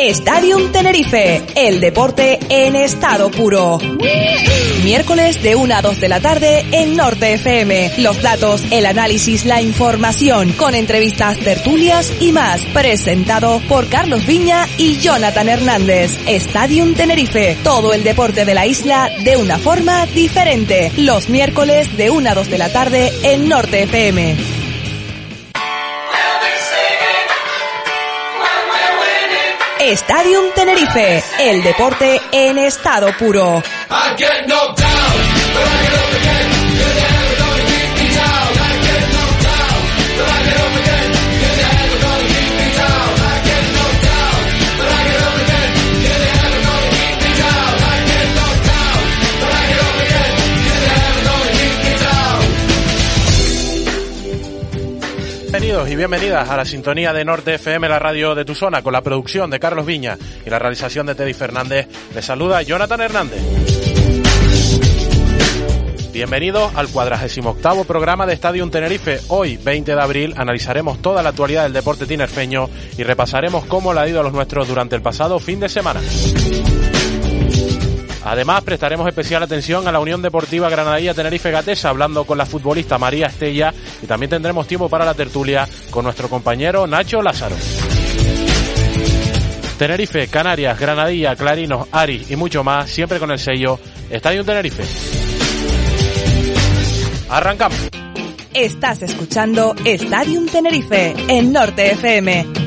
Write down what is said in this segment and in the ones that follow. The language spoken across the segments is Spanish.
Stadium Tenerife, el deporte en estado puro. Miércoles de 1 a 2 de la tarde en Norte FM. Los datos, el análisis, la información, con entrevistas, tertulias y más. Presentado por Carlos Viña y Jonathan Hernández. Stadium Tenerife, todo el deporte de la isla de una forma diferente. Los miércoles de 1 a 2 de la tarde en Norte FM. Stadium Tenerife, el deporte en estado puro. Bienvenidos y bienvenidas a la sintonía de Norte FM, la radio de tu zona, con la producción de Carlos Viña y la realización de Teddy Fernández. Les saluda Jonathan Hernández. Bienvenidos al 48 programa de Estadio Tenerife. Hoy, 20 de abril, analizaremos toda la actualidad del deporte tinerfeño y repasaremos cómo le ha ido a los nuestros durante el pasado fin de semana. Además, prestaremos especial atención a la Unión Deportiva Granadilla Tenerife Gatesa, hablando con la futbolista María Estella, y también tendremos tiempo para la tertulia con nuestro compañero Nacho Lázaro. Tenerife, Canarias, Granadilla, Clarinos, Ari y mucho más, siempre con el sello Estadio Tenerife. Arrancamos. Estás escuchando Stadium Tenerife en Norte FM.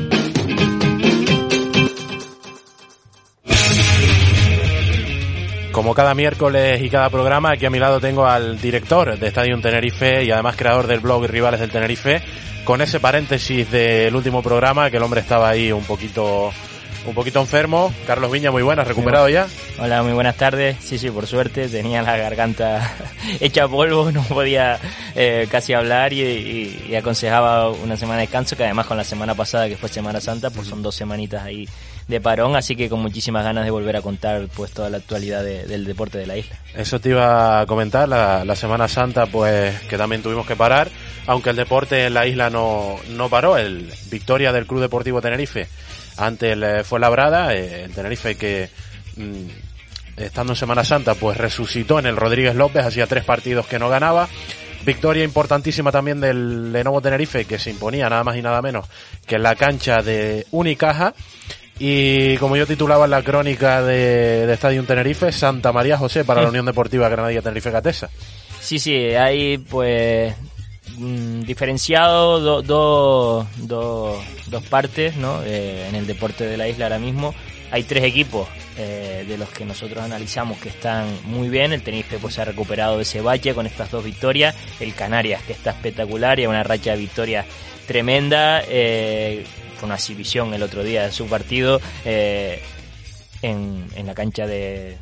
Como cada miércoles y cada programa, aquí a mi lado tengo al director de Estadio Tenerife y además creador del blog Rivales del Tenerife, con ese paréntesis del último programa, que el hombre estaba ahí un poquito un poquito enfermo. Carlos Viña, muy buenas, ¿recuperado ya? Hola, muy buenas tardes. Sí, sí, por suerte, tenía la garganta hecha polvo, no podía eh, casi hablar y, y, aconsejaba una semana de descanso, que además con la semana pasada, que fue Semana Santa, pues son dos semanitas ahí de parón, así que con muchísimas ganas de volver a contar pues toda la actualidad del deporte de la isla. Eso te iba a comentar, la, Semana Santa pues que también tuvimos que parar, aunque el deporte en la isla no, no paró, el victoria del Club Deportivo Tenerife ante el eh, fue labrada, eh, el Tenerife que mm, estando en Semana Santa pues resucitó en el Rodríguez López, hacía tres partidos que no ganaba. Victoria importantísima también del Lenovo Tenerife que se imponía nada más y nada menos que en la cancha de Unicaja y como yo titulaba en la crónica de, de Estadio Tenerife, Santa María José para la Unión Deportiva Granadilla Tenerife Catesa. Sí, sí, hay pues mm, diferenciado dos partes ¿no? Eh, en el deporte de la isla ahora mismo. Hay tres equipos eh, de los que nosotros analizamos que están muy bien. El Tenerife pues, se ha recuperado de ese bache con estas dos victorias. El Canarias que está espectacular y una racha de victorias tremenda. Eh, una exhibición el otro día de su partido eh, en, en la cancha de,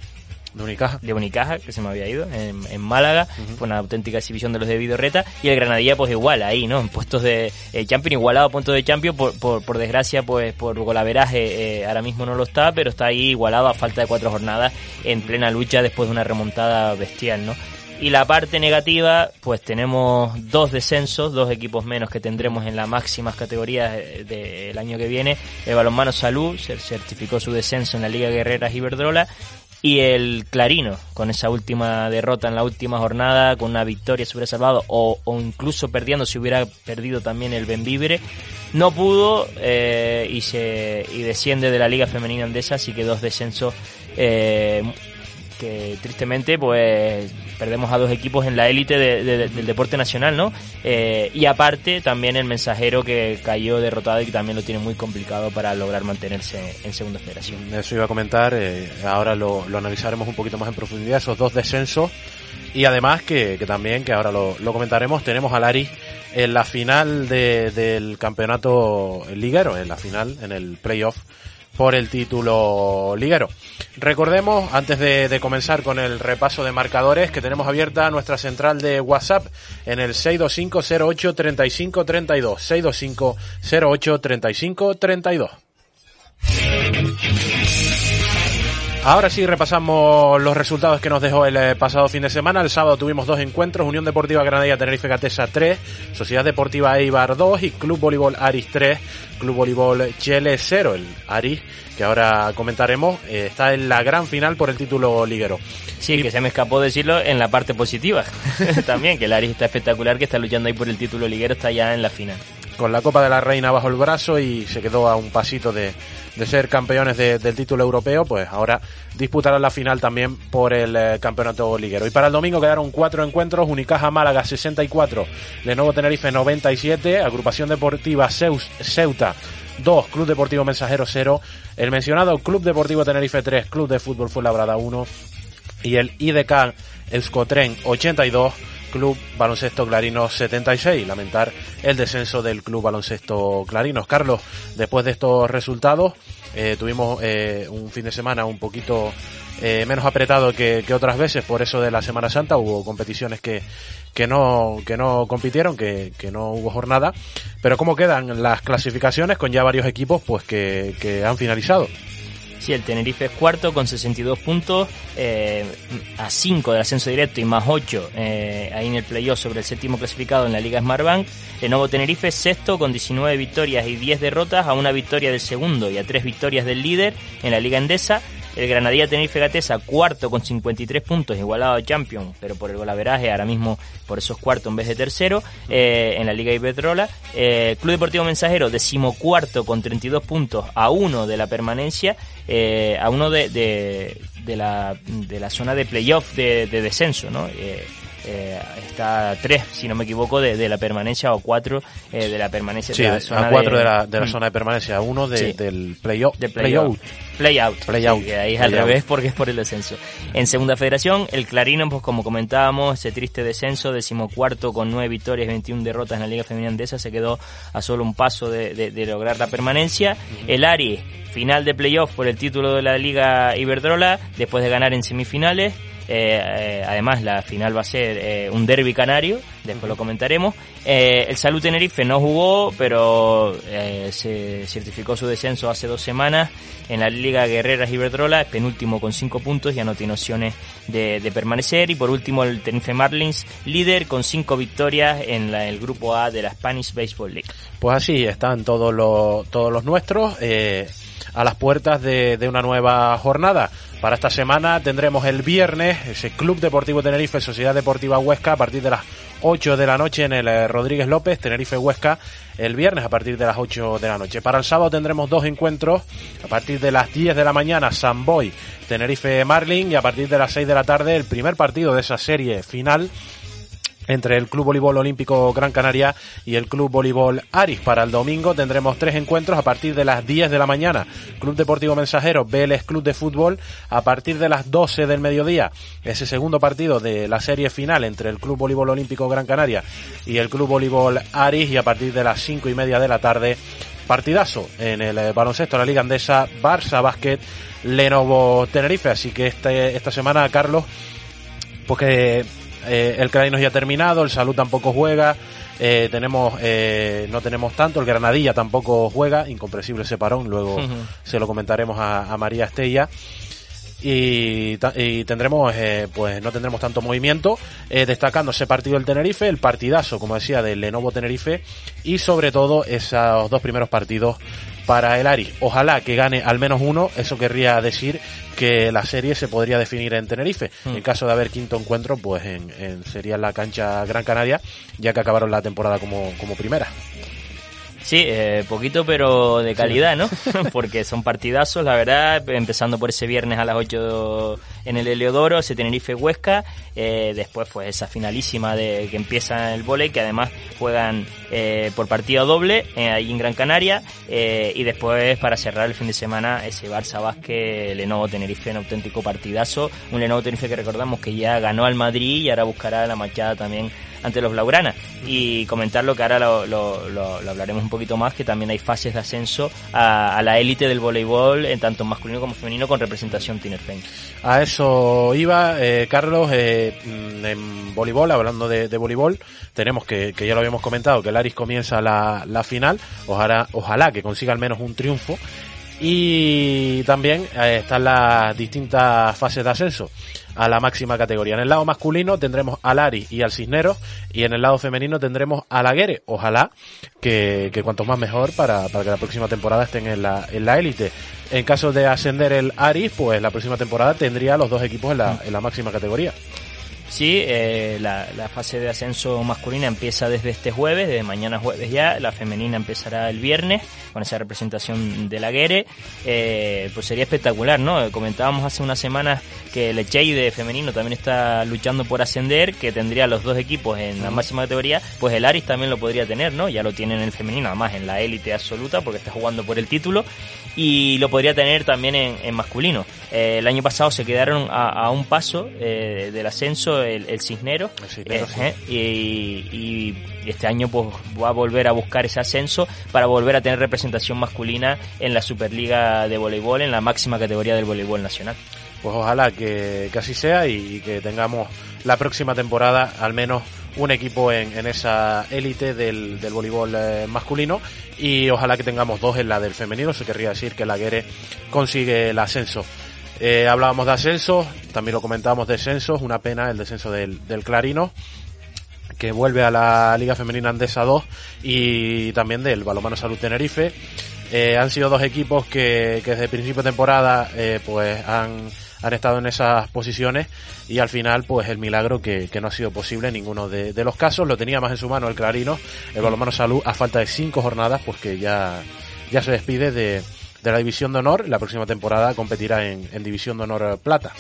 de Unicaja. De Unicaja, que se me había ido, en, Málaga. Fue una auténtica exhibición de los de Vidorreta. Y el Granadilla, pues igual, ahí, ¿no? En puestos de eh, Champion, igualado a puntos de Champion. Por, por, por desgracia, pues por golaveraje, eh, ahora mismo no lo está, pero está ahí igualado a falta de cuatro jornadas en plena lucha después de una remontada bestial, ¿no? Y la parte negativa, pues tenemos dos descensos, dos equipos menos que tendremos en las máximas categorías del año que viene. El Balonmano Salud se certificó su descenso en la Liga Guerreras Iberdrola y el Clarino, con esa última derrota en la última jornada, con una victoria sobre Salvado o, o incluso perdiendo si hubiera perdido también el Benvibre, no pudo eh, y se y desciende de la Liga Femenina Andesa, así que dos descensos eh, que tristemente pues perdemos a dos equipos en la élite del deporte nacional, ¿no? Eh, y aparte también el mensajero que cayó derrotado y que también lo tiene muy complicado para lograr mantenerse en segunda federación. Eso iba a comentar, eh, ahora lo, analizaremos un poquito más en profundidad, esos dos descensos y además que, también, que ahora lo, comentaremos, tenemos a Lari en la final del campeonato liguero, en la final, en el playoff por el título liguero. Recordemos, antes de, comenzar con el repaso de marcadores, que tenemos abierta nuestra central de WhatsApp en el 625083532. 625083532. Ahora sí repasamos los resultados que nos dejó el eh, pasado fin de semana. El sábado tuvimos dos encuentros, Unión Deportiva Granadilla Tenerife Gatesa 3, Sociedad Deportiva Eibar 2 y Club Voleibol Aris 3, Club Voleibol Chile 0. El Aris, que ahora comentaremos, eh, está en la gran final por el título liguero. Sí, que se me escapó decirlo en la parte positiva también, que el Aris está espectacular, que está luchando ahí por el título liguero, está ya en la final. Con la Copa de la Reina bajo el brazo y se quedó a un pasito de, de ser campeones del título europeo, pues ahora disputarán la final también por el eh, campeonato liguero. Y para el domingo quedaron cuatro encuentros, Unicaja Málaga 64, Lenovo Tenerife 97, Agrupación Deportiva Ceuta 2, Club Deportivo Mensajero 0, el mencionado Club Deportivo Tenerife 3, Club de Fútbol Fuenlabrada 1 y el IDK Euskotren 82, Club Baloncesto Clarinos 76. Lamentar el descenso del Club Baloncesto Clarinos. Carlos, después de estos resultados, eh, tuvimos eh, un fin de semana un poquito eh, menos apretado que, otras veces por eso de la Semana Santa. Hubo competiciones que, que, no, que no compitieron, que, que no hubo jornada. Pero ¿cómo quedan las clasificaciones con ya varios equipos pues que, que han finalizado? Sí, el Tenerife es cuarto con 62 puntos, eh, a 5 del ascenso directo y más 8 eh, ahí en el playoff sobre el séptimo clasificado en la Liga Smartbank. El nuevo Tenerife sexto con 19 victorias y 10 derrotas, a una victoria del segundo y a 3 victorias del líder en la Liga Endesa. El Granadilla Tenerife Gatesa, cuarto con 53 puntos, igualado a Champion, pero por el golaveraje, ahora mismo por esos cuarto en vez de tercero, eh, en la Liga Iberdrola. Eh, Club Deportivo Mensajero, decimocuarto con 32 puntos, a uno de la permanencia, eh, a uno de, de, la, de la zona de playoff de, de descenso, ¿no? Eh, está a tres, si no me equivoco, de, la permanencia o cuatro eh, de la permanencia. de la zona a cuatro de, la, de la mm. zona de permanencia, uno del playout. De play out. Play out. Play out. que ahí es al revés porque es por el descenso. En segunda federación, el Clarino, pues como comentábamos, ese triste descenso, decimocuarto con nueve victorias y 21 derrotas en la Liga Femenina Andesa, se quedó a solo un paso de, lograr la permanencia. El Ari, final de playoff por el título de la Liga Iberdrola, después de ganar en semifinales. Eh, eh, además, la final va a ser eh, un derby canario, después lo comentaremos. el Salud Tenerife no jugó, pero se certificó su descenso hace dos semanas en la Liga Guerreras Iberdrola, penúltimo con cinco puntos, ya no tiene opciones de, permanecer. Y por último, el Tenerife Marlins, líder con cinco victorias en el grupo A de la Spanish Baseball League. Pues así están todos los, todos los nuestros a las puertas de, de una nueva jornada. Para esta semana tendremos el viernes ese Club Deportivo Tenerife, Sociedad Deportiva Huesca, a partir de las 8 de la noche en el eh, Rodríguez López, Tenerife Huesca, el viernes a partir de las 8 de la noche. Para el sábado tendremos dos encuentros, a partir de las 10 de la mañana, Boy, Tenerife Marlin, y a partir de las 6 de la tarde, el primer partido de esa serie final entre el Club Voleibol Olímpico Gran Canaria y el Club Voleibol Aris. Para el domingo tendremos tres encuentros a partir de las 10 de la mañana. Club Deportivo Mensajero, Vélez Club de Fútbol, a partir de las 12 del mediodía. Ese segundo partido de la serie final entre el Club Voleibol Olímpico Gran Canaria y el Club Voleibol Aris y a partir de las 5 y media de la tarde partidazo en el eh, baloncesto de la Liga Andesa, Barça Basket, Lenovo Tenerife. Así que este, esta semana, Carlos, pues que eh, el Crainos ya ha terminado, el Salud tampoco juega, eh, tenemos eh, no tenemos tanto, el Granadilla tampoco juega, incomprensible ese parón, luego se lo comentaremos a, María Estella. Y, tendremos pues no tendremos tanto movimiento. Destacando ese partido del Tenerife el partidazo como decía del Lenovo Tenerife. Y sobre todo esos dos primeros partidos para el Ari. Ojalá que gane al menos uno, eso querría decir que la serie se podría definir en Tenerife. Hmm. En caso de haber quinto encuentro, pues en, sería la cancha Gran Canaria, ya que acabaron la temporada como, como primera. Sí, eh, poquito pero de calidad, ¿no? Porque son partidazos, la verdad, empezando por ese viernes a las 8 en el Heliodoro, ese Tenerife Huesca, eh, después pues esa finalísima de que empieza el volei, que además juegan eh, por partido doble eh, ahí en Gran Canaria, eh, y después para cerrar el fin de semana ese Barça Vázquez, Lenovo Tenerife, un auténtico partidazo, un Lenovo Tenerife que recordamos que ya ganó al Madrid y ahora buscará la machada también ante los Blaugrana. Y comentar lo que ahora lo, lo, lo, hablaremos un poquito más, que también hay fases de ascenso a, la élite del voleibol, en tanto masculino como femenino, con representación tinerfeña. A eso iba, eh, Carlos, eh, mm, en voleibol, hablando de, de voleibol, tenemos que, que ya lo habíamos comentado, que el Aris comienza la, la final, ojalá, ojalá que consiga al menos un triunfo y también eh, están las distintas fases de ascenso a la máxima categoría. En el lado masculino tendremos al Ari y al Cisneros y en el lado femenino tendremos al Aguere. Ojalá que, cuanto más mejor para, para que la próxima temporada estén en la en la élite. En caso de ascender el Aris, pues la próxima temporada tendría los dos equipos en la, en la máxima categoría. Sí, eh, la, la, fase de ascenso masculina empieza desde este jueves, desde mañana jueves ya, la femenina empezará el viernes con esa representación de la eh, pues sería espectacular, ¿no? Comentábamos hace unas semanas que el de femenino también está luchando por ascender, que tendría los dos equipos en la máxima categoría, pues el Aris también lo podría tener, ¿no? Ya lo tiene en el femenino, además en la élite absoluta, porque está jugando por el título, y lo podría tener también en, masculino. Eh, el año pasado se quedaron a, un paso eh, del ascenso el, el Cisnero, eh, y, este año pues va a volver a buscar ese ascenso para volver a tener representación masculina en la Superliga de Voleibol, en la máxima categoría del voleibol nacional. Pues ojalá que, así sea y que tengamos la próxima temporada al menos un equipo en, en esa élite del, del voleibol masculino y ojalá que tengamos dos en la del femenino. Se querría decir que la Guere consigue el ascenso. Eh, hablábamos de ascenso, también lo comentábamos de descensos, una pena el descenso del, del Clarino que vuelve a la Liga Femenina Andesa 2 y también del Balomano Salud Tenerife. Eh, han sido dos equipos que, que desde el principio de temporada eh, pues han han estado en esas posiciones y al final pues el milagro que, que no ha sido posible en ninguno de, de, los casos. Lo tenía más en su mano el Clarino, el Balomano Salud, a falta de cinco jornadas pues que ya, ya se despide de, de la División de Honor. La próxima temporada competirá en, en División de Honor Plata.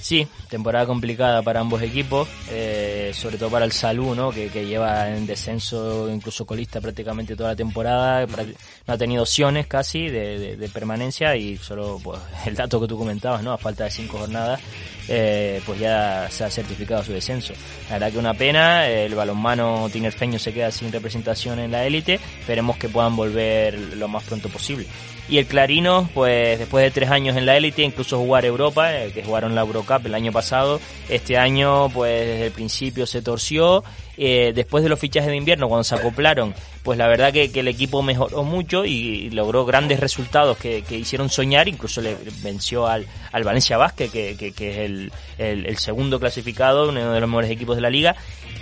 Sí, temporada complicada para ambos equipos, eh, sobre todo para el Salud, ¿no? Que, lleva en descenso, incluso colista prácticamente toda la temporada, no ha tenido opciones casi de, de, permanencia y solo pues, el dato que tú comentabas, ¿no? A falta de cinco jornadas, eh, pues ya se ha certificado su descenso. La verdad que una pena, el balonmano tinerfeño se queda sin representación en la élite, esperemos que puedan volver lo más pronto posible. Y el Clarino, pues después de tres años en la élite, incluso jugar Europa, eh, que jugaron la Eurocup el año pasado, este año pues desde el principio se torció. Eh, después de los fichajes de invierno, cuando se acoplaron, pues la verdad que, el equipo mejoró mucho y, logró grandes resultados que, hicieron soñar, incluso le venció al, al Valencia Vázquez, que, es el, el, segundo clasificado, uno de los mejores equipos de la liga.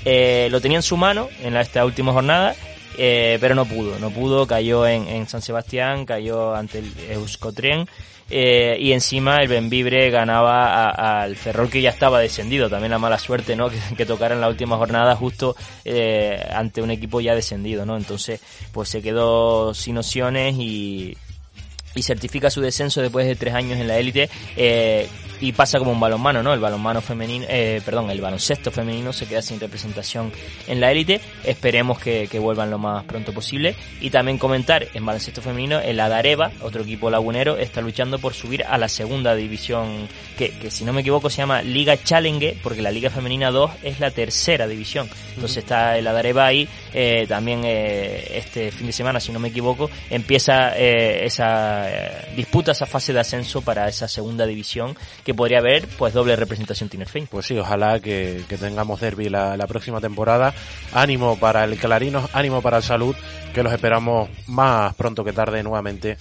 Eh, lo tenía en su mano en esta última jornada eh, pero no pudo, no pudo, cayó en, San Sebastián, cayó ante el Euskotrien eh, y encima el Benvibre ganaba al Ferrol que ya estaba descendido, también la mala suerte ¿no? que, que tocara en la última jornada justo eh, ante un equipo ya descendido, ¿no? entonces pues se quedó sin opciones y, y certifica su descenso después de tres años en la élite eh, y pasa como un balonmano, ¿no? El balonmano femenino, eh, perdón, el baloncesto femenino se queda sin representación en la élite. Esperemos que, que, vuelvan lo más pronto posible. Y también comentar en baloncesto femenino, el Adareva, otro equipo lagunero, está luchando por subir a la segunda división, que, que si no me equivoco se llama Liga Challenge, porque la Liga Femenina 2 es la tercera división. Entonces está el Adareva ahí, eh, también eh, este fin de semana, si no me equivoco, empieza esa eh, disputa, esa fase de ascenso para esa segunda división que podría haber pues doble representación Tinerfein. Pues sí, ojalá que, tengamos derby la, próxima temporada. Ánimo para el Clarinos, ánimo para el Salud, que los esperamos más pronto que tarde nuevamente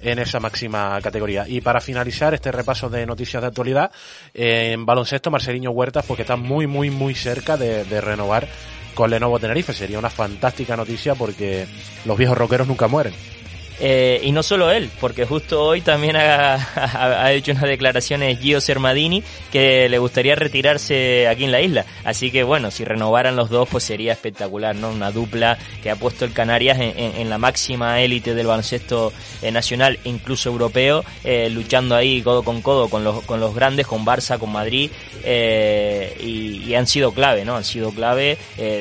en esa máxima categoría. Y para finalizar este repaso de noticias de actualidad, en baloncesto, Marcelino Huertas, porque está muy, muy, muy cerca de, de renovar con Lenovo Tenerife. Sería una fantástica noticia porque los viejos rockeros nunca mueren. Eh, y no solo él, porque justo hoy también ha, hecho unas declaraciones Gio Sermadini que le gustaría retirarse aquí en la isla. Así que bueno, si renovaran los dos, pues sería espectacular, ¿no? Una dupla que ha puesto el Canarias en, la máxima élite del baloncesto eh, nacional incluso europeo, eh, luchando ahí codo con codo con los, con los grandes, con Barça, con Madrid, y, y, han sido clave, ¿no? Han sido clave,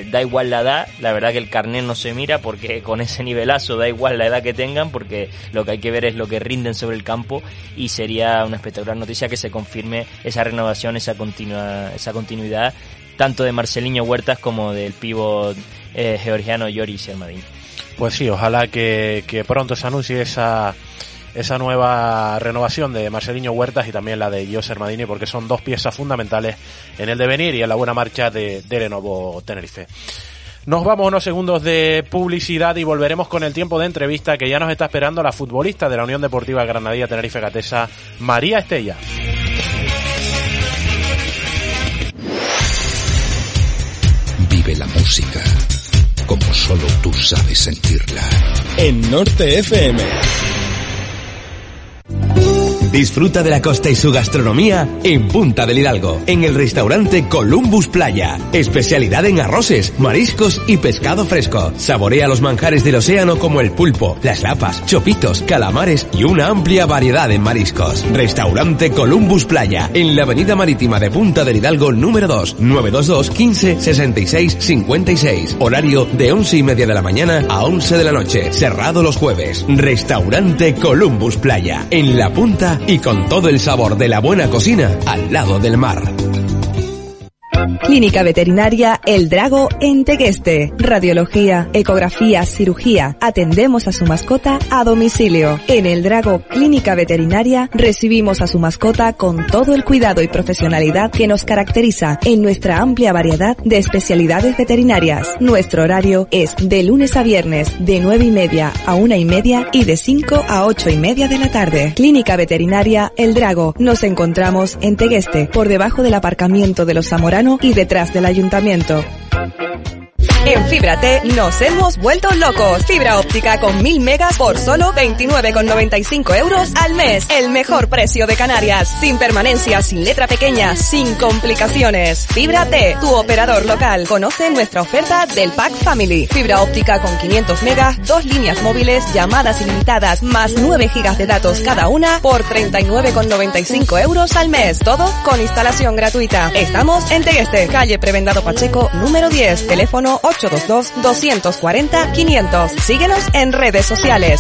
da igual la edad, la verdad que el carnet no se mira porque con ese nivelazo da igual la edad que tengan, porque lo que hay que ver es lo que rinden sobre el campo y sería una espectacular noticia que se confirme esa renovación, esa, continua, esa continuidad tanto de Marceliño Huertas como del pívot eh, georgiano Yori Sermadini. Pues sí, ojalá que, pronto se anuncie esa esa nueva renovación de Marceliño Huertas y también la de Gio Sermadini porque son dos piezas fundamentales en el devenir y en la buena marcha de, de Lenovo Tenerife. Nos vamos unos segundos de publicidad y volveremos con el tiempo de entrevista que ya nos está esperando la futbolista de la Unión Deportiva Granadilla Tenerife Gatesa, María Estella. Vive la música como solo tú sabes sentirla. En Norte FM. Disfruta de la costa y su gastronomía en Punta del Hidalgo, en el restaurante Columbus Playa. Especialidad en arroces, mariscos y pescado fresco. Saborea los manjares del océano como el pulpo, las lapas, chopitos, calamares y una amplia variedad de mariscos. Restaurante Columbus Playa, en la avenida marítima de Punta del Hidalgo número 2, 922 15 66 56. Horario de 11 y media de la mañana a 11 de la noche. Cerrado los jueves. Restaurante Columbus Playa, en la punta y con todo el sabor de la buena cocina al lado del mar. Clínica Veterinaria El Drago en Tegueste. Radiología, ecografía, cirugía. Atendemos a su mascota a domicilio. En El Drago Clínica Veterinaria recibimos a su mascota con todo el cuidado y profesionalidad que nos caracteriza en nuestra amplia variedad de especialidades veterinarias. Nuestro horario es de lunes a viernes de 9 y media a una y media y de 5 a 8 y media de la tarde. Clínica Veterinaria El Drago. Nos encontramos en Tegueste, por debajo del aparcamiento de los Zamorano y detrás del ayuntamiento. En Fibra T nos hemos vuelto locos. Fibra óptica con 1000 megas por solo 29,95 euros al mes. El mejor precio de Canarias. Sin permanencia, sin letra pequeña, sin complicaciones. Fibra T, tu operador local. Conoce nuestra oferta del Pack Family. Fibra óptica con 500 megas, dos líneas móviles, llamadas ilimitadas, más 9 gigas de datos cada una por 39,95 euros al mes. Todo con instalación gratuita. Estamos en Tegueste, calle Prebendado Pacheco, número 10. Teléfono 822-240-500. Síguenos en redes sociales.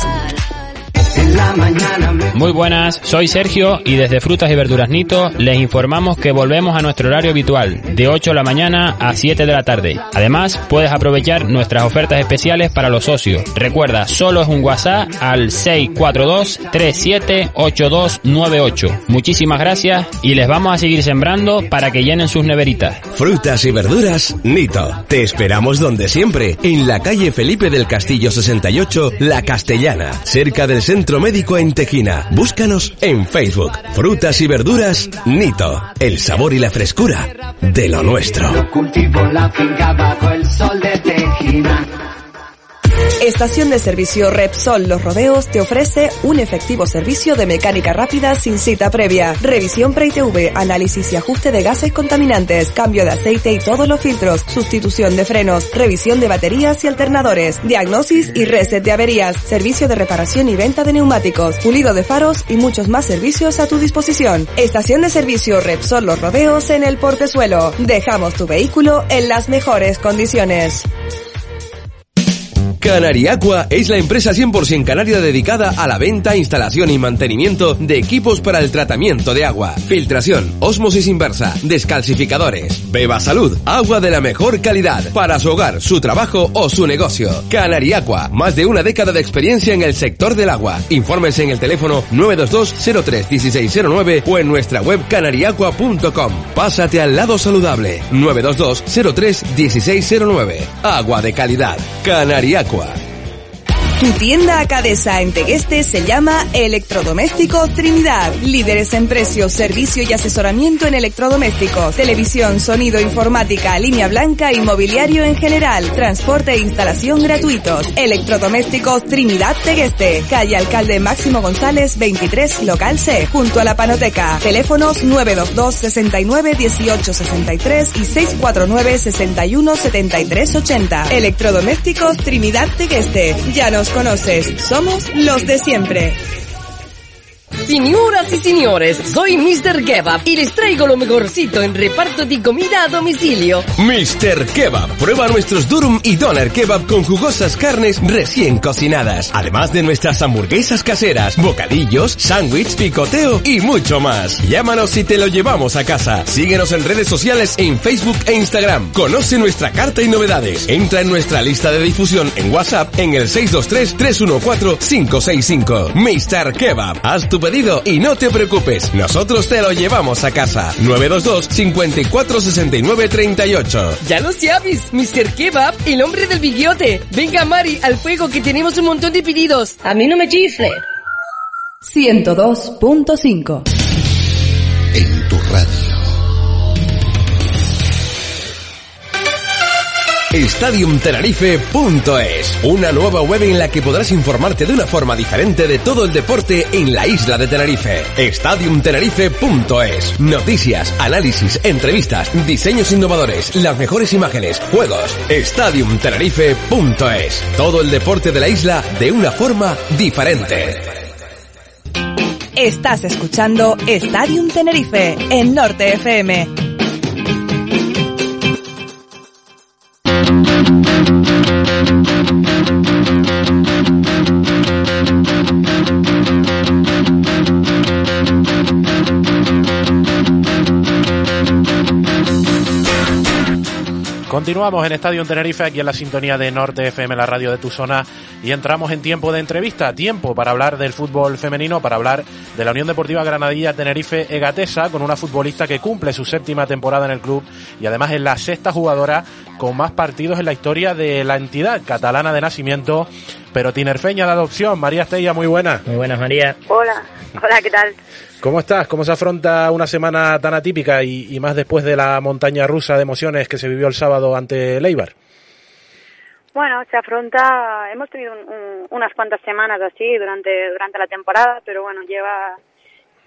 Muy buenas, soy Sergio y desde Frutas y Verduras Nito les informamos que volvemos a nuestro horario habitual, de 8 de la mañana a 7 de la tarde. Además, puedes aprovechar nuestras ofertas especiales para los socios. Recuerda, solo es un WhatsApp al 642-378298. Muchísimas gracias y les vamos a seguir sembrando para que llenen sus neveritas. Frutas y verduras Nito. Te esperamos donde siempre, en la calle Felipe del Castillo 68, La Castellana, cerca del Centro Médico en Tejina. Búscanos en Facebook. Frutas y verduras Nito. El sabor y la frescura de lo nuestro. Cultivo la finca bajo el sol de Tejina. Estación de servicio Repsol Los Rodeos te ofrece un efectivo servicio de mecánica rápida sin cita previa, revisión pre-ITV, análisis y ajuste de gases contaminantes, cambio de aceite y todos los filtros, sustitución de frenos, revisión de baterías y alternadores, diagnosis y reset de averías, servicio de reparación y venta de neumáticos, pulido de faros y muchos más servicios a tu disposición. Estación de servicio Repsol Los Rodeos en el Portezuelo. Dejamos tu vehículo en las mejores condiciones. Canariacua es la empresa 100% canaria dedicada a la venta, instalación y mantenimiento de equipos para el tratamiento de agua, filtración, osmosis inversa, descalcificadores. Beba salud, agua de la mejor calidad para su hogar, su trabajo o su negocio. Canariacua, más de una década de experiencia en el sector del agua. Informes en el teléfono 922-03-1609 o en nuestra web canariacua.com. Pásate al lado saludable 922-03-1609. Agua de calidad. Canariacua. Agropecuária. Tu tienda Acadesa en Tegueste se llama Electrodomésticos Trinidad. Líderes en precios, servicio y asesoramiento en electrodomésticos, televisión, sonido, informática, línea blanca y mobiliario en general. Transporte e instalación gratuitos. Electrodomésticos Trinidad Tegueste. Calle Alcalde Máximo González 23, local C, junto a la Panoteca. Teléfonos 922 69 18 63 y 649 61 73 80. Electrodomésticos Trinidad Tegueste. Ya nos conoces, somos los de siempre. Señoras y señores, soy Mr. Kebab y les traigo lo mejorcito en reparto de comida a domicilio. Mr. Kebab. Prueba nuestros durum y doner kebab con jugosas carnes recién cocinadas. Además de nuestras hamburguesas caseras, bocadillos, sándwich, picoteo y mucho más. Llámanos y te lo llevamos a casa. Síguenos en redes sociales en Facebook e Instagram. Conoce nuestra carta y novedades. Entra en nuestra lista de difusión en WhatsApp en el 623-314-565. Mr. Kebab. Haz tu pedido y no te preocupes. Nosotros te lo llevamos a casa. 922 54 69 38. Ya lo sabes, Mr. Kebab, el hombre del bigote. Venga, Mari, al fuego que tenemos un montón de pedidos. A mí no me chifle. 102.5 En tu radio. StadiumTenerife.es, una nueva web en la que podrás informarte de una forma diferente de todo el deporte en la isla de Tenerife. StadiumTenerife.es, noticias, análisis, entrevistas, diseños innovadores, las mejores imágenes, juegos. StadiumTenerife.es, todo el deporte de la isla de una forma diferente. Estás escuchando Stadium Tenerife en Norte FM. thank you. Continuamos en Estadio Tenerife, aquí en la sintonía de Norte FM, la radio de tu zona, y entramos en tiempo de entrevista, tiempo para hablar del fútbol femenino, para hablar de la Unión Deportiva Granadilla Tenerife Egatesa, con una futbolista que cumple su séptima temporada en el club y además es la sexta jugadora con más partidos en la historia de la entidad catalana de nacimiento, pero tinerfeña de adopción. María Estella, muy buena. Muy buenas, María. Hola, hola, ¿qué tal? ¿Cómo estás? ¿Cómo se afronta una semana tan atípica y, y más después de la montaña rusa de emociones que se vivió el sábado ante Leibar? Bueno, se afronta, hemos tenido un- un- unas cuantas semanas así durante, durante la temporada, pero bueno, lleva,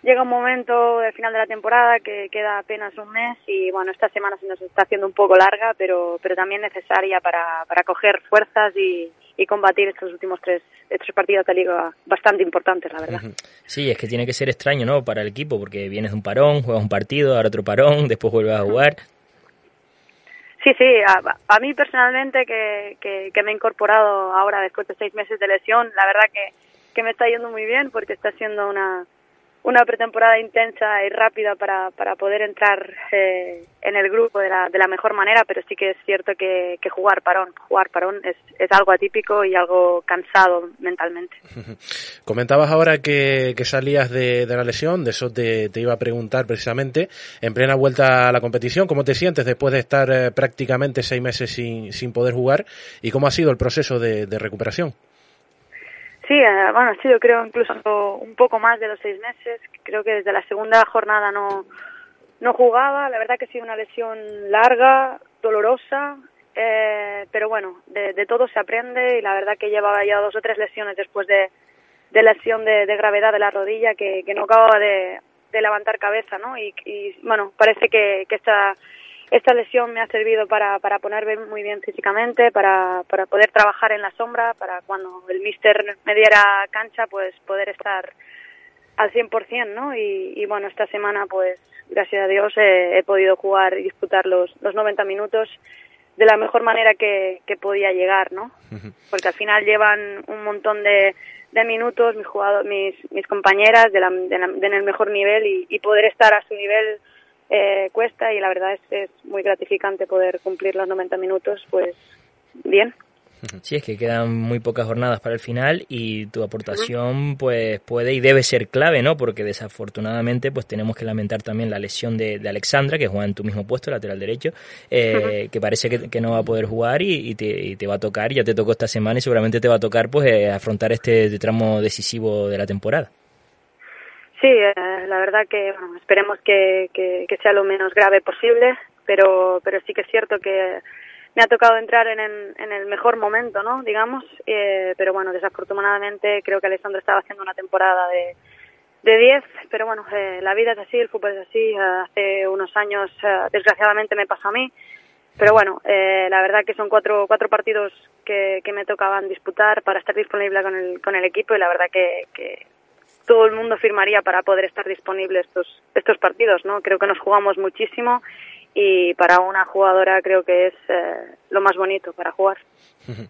llega un momento del final de la temporada que queda apenas un mes y bueno, esta semana se nos está haciendo un poco larga, pero, pero también necesaria para, para coger fuerzas y, y combatir estos últimos tres, estos partidos de liga bastante importantes, la verdad. Sí, es que tiene que ser extraño, ¿no? Para el equipo, porque vienes de un parón, juegas un partido, ahora otro parón, después vuelves a jugar. Sí, sí, a, a mí personalmente que, que, que me he incorporado ahora después de seis meses de lesión, la verdad que, que me está yendo muy bien porque está siendo una, una pretemporada intensa y rápida para, para poder entrar eh, en el grupo de la, de la mejor manera, pero sí que es cierto que, que jugar parón, jugar parón es, es algo atípico y algo cansado mentalmente. Comentabas ahora que, salías de, de la lesión, de eso te, iba a preguntar precisamente, en plena vuelta a la competición, ¿cómo te sientes después de estar eh, prácticamente seis meses sin, sin poder jugar y cómo ha sido el proceso de recuperación? Sí, eh, bueno, ha sido creo incluso un poco más de los seis meses. Creo que desde la segunda jornada no, no jugaba. La verdad que ha sido una lesión larga, dolorosa, eh, pero bueno, de, de todo se aprende y la verdad que llevaba ya dos o tres lesiones después de, de lesión de, gravedad de la rodilla que, no acababa de, levantar cabeza, ¿no? Y, y bueno, parece que, que esta esta lesión me ha servido para, para ponerme muy bien físicamente, para, para poder trabajar en la sombra, para cuando el míster me diera cancha, pues poder estar al 100%, ¿no? Y, y bueno, esta semana, pues gracias a Dios he, he podido jugar y disputar los, los 90 minutos de la mejor manera que, que podía llegar, ¿no? Porque al final llevan un montón de, de minutos mis jugadores, mis, mis compañeras de la, de la- de en el mejor nivel y, y poder estar a su nivel eh, cuesta y la verdad es, es muy gratificante poder cumplir los 90 minutos, pues bien. Sí, es que quedan muy pocas jornadas para el final y tu aportación pues puede y debe ser clave, ¿no? Porque desafortunadamente pues tenemos que lamentar también la lesión de, de Alexandra, que juega en tu mismo puesto, lateral derecho, eh, que parece que, que no va a poder jugar y, y te, y te va a tocar, ya te tocó esta semana y seguramente te va a tocar pues eh, afrontar este tramo decisivo de la temporada. Sí, eh, la verdad que bueno, esperemos que, que, que sea lo menos grave posible, pero, pero sí que es cierto que me ha tocado entrar en, en, el mejor momento, ¿no? Digamos, eh, pero bueno, desafortunadamente creo que Alessandro estaba haciendo una temporada de de 10, pero bueno, eh, la vida es así, el fútbol es así. hace unos años, eh, desgraciadamente, me pasó a mí. Pero bueno, eh, la verdad que son cuatro, cuatro partidos que, que me tocaban disputar para estar disponible con el, con el equipo y la verdad que, que todo el mundo firmaría para poder estar disponible estos estos partidos, ¿no? Creo que nos jugamos muchísimo y para una jugadora creo que es eh, lo más bonito para jugar.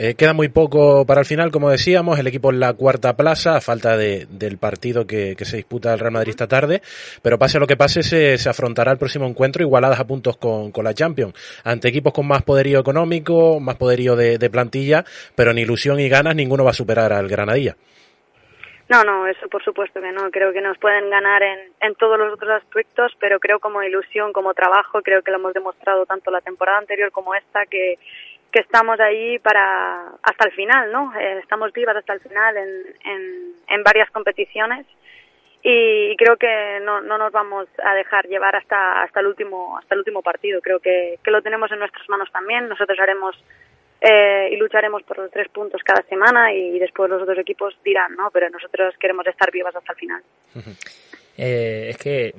Eh, queda muy poco para el final, como decíamos, el equipo en la cuarta plaza, a falta de, del partido que, se disputa el Real Madrid esta tarde, pero pase lo que pase, se, se afrontará el próximo encuentro igualadas a puntos con, con, la Champions, ante equipos con más poderío económico, más poderío de, de plantilla, pero en ilusión y ganas ninguno va a superar al Granadilla. No, no, eso por supuesto que no. Creo que nos pueden ganar en, en todos los otros aspectos, pero creo como ilusión, como trabajo, creo que lo hemos demostrado tanto la temporada anterior como esta, que, que estamos ahí para hasta el final, ¿no? Eh, estamos vivas hasta el final en, en, en varias competiciones y creo que no, no nos vamos a dejar llevar hasta hasta el último hasta el último partido. Creo que, que lo tenemos en nuestras manos también. Nosotros haremos eh, y lucharemos por los tres puntos cada semana y después los otros equipos dirán, ¿no? Pero nosotros queremos estar vivas hasta el final. Eh, es que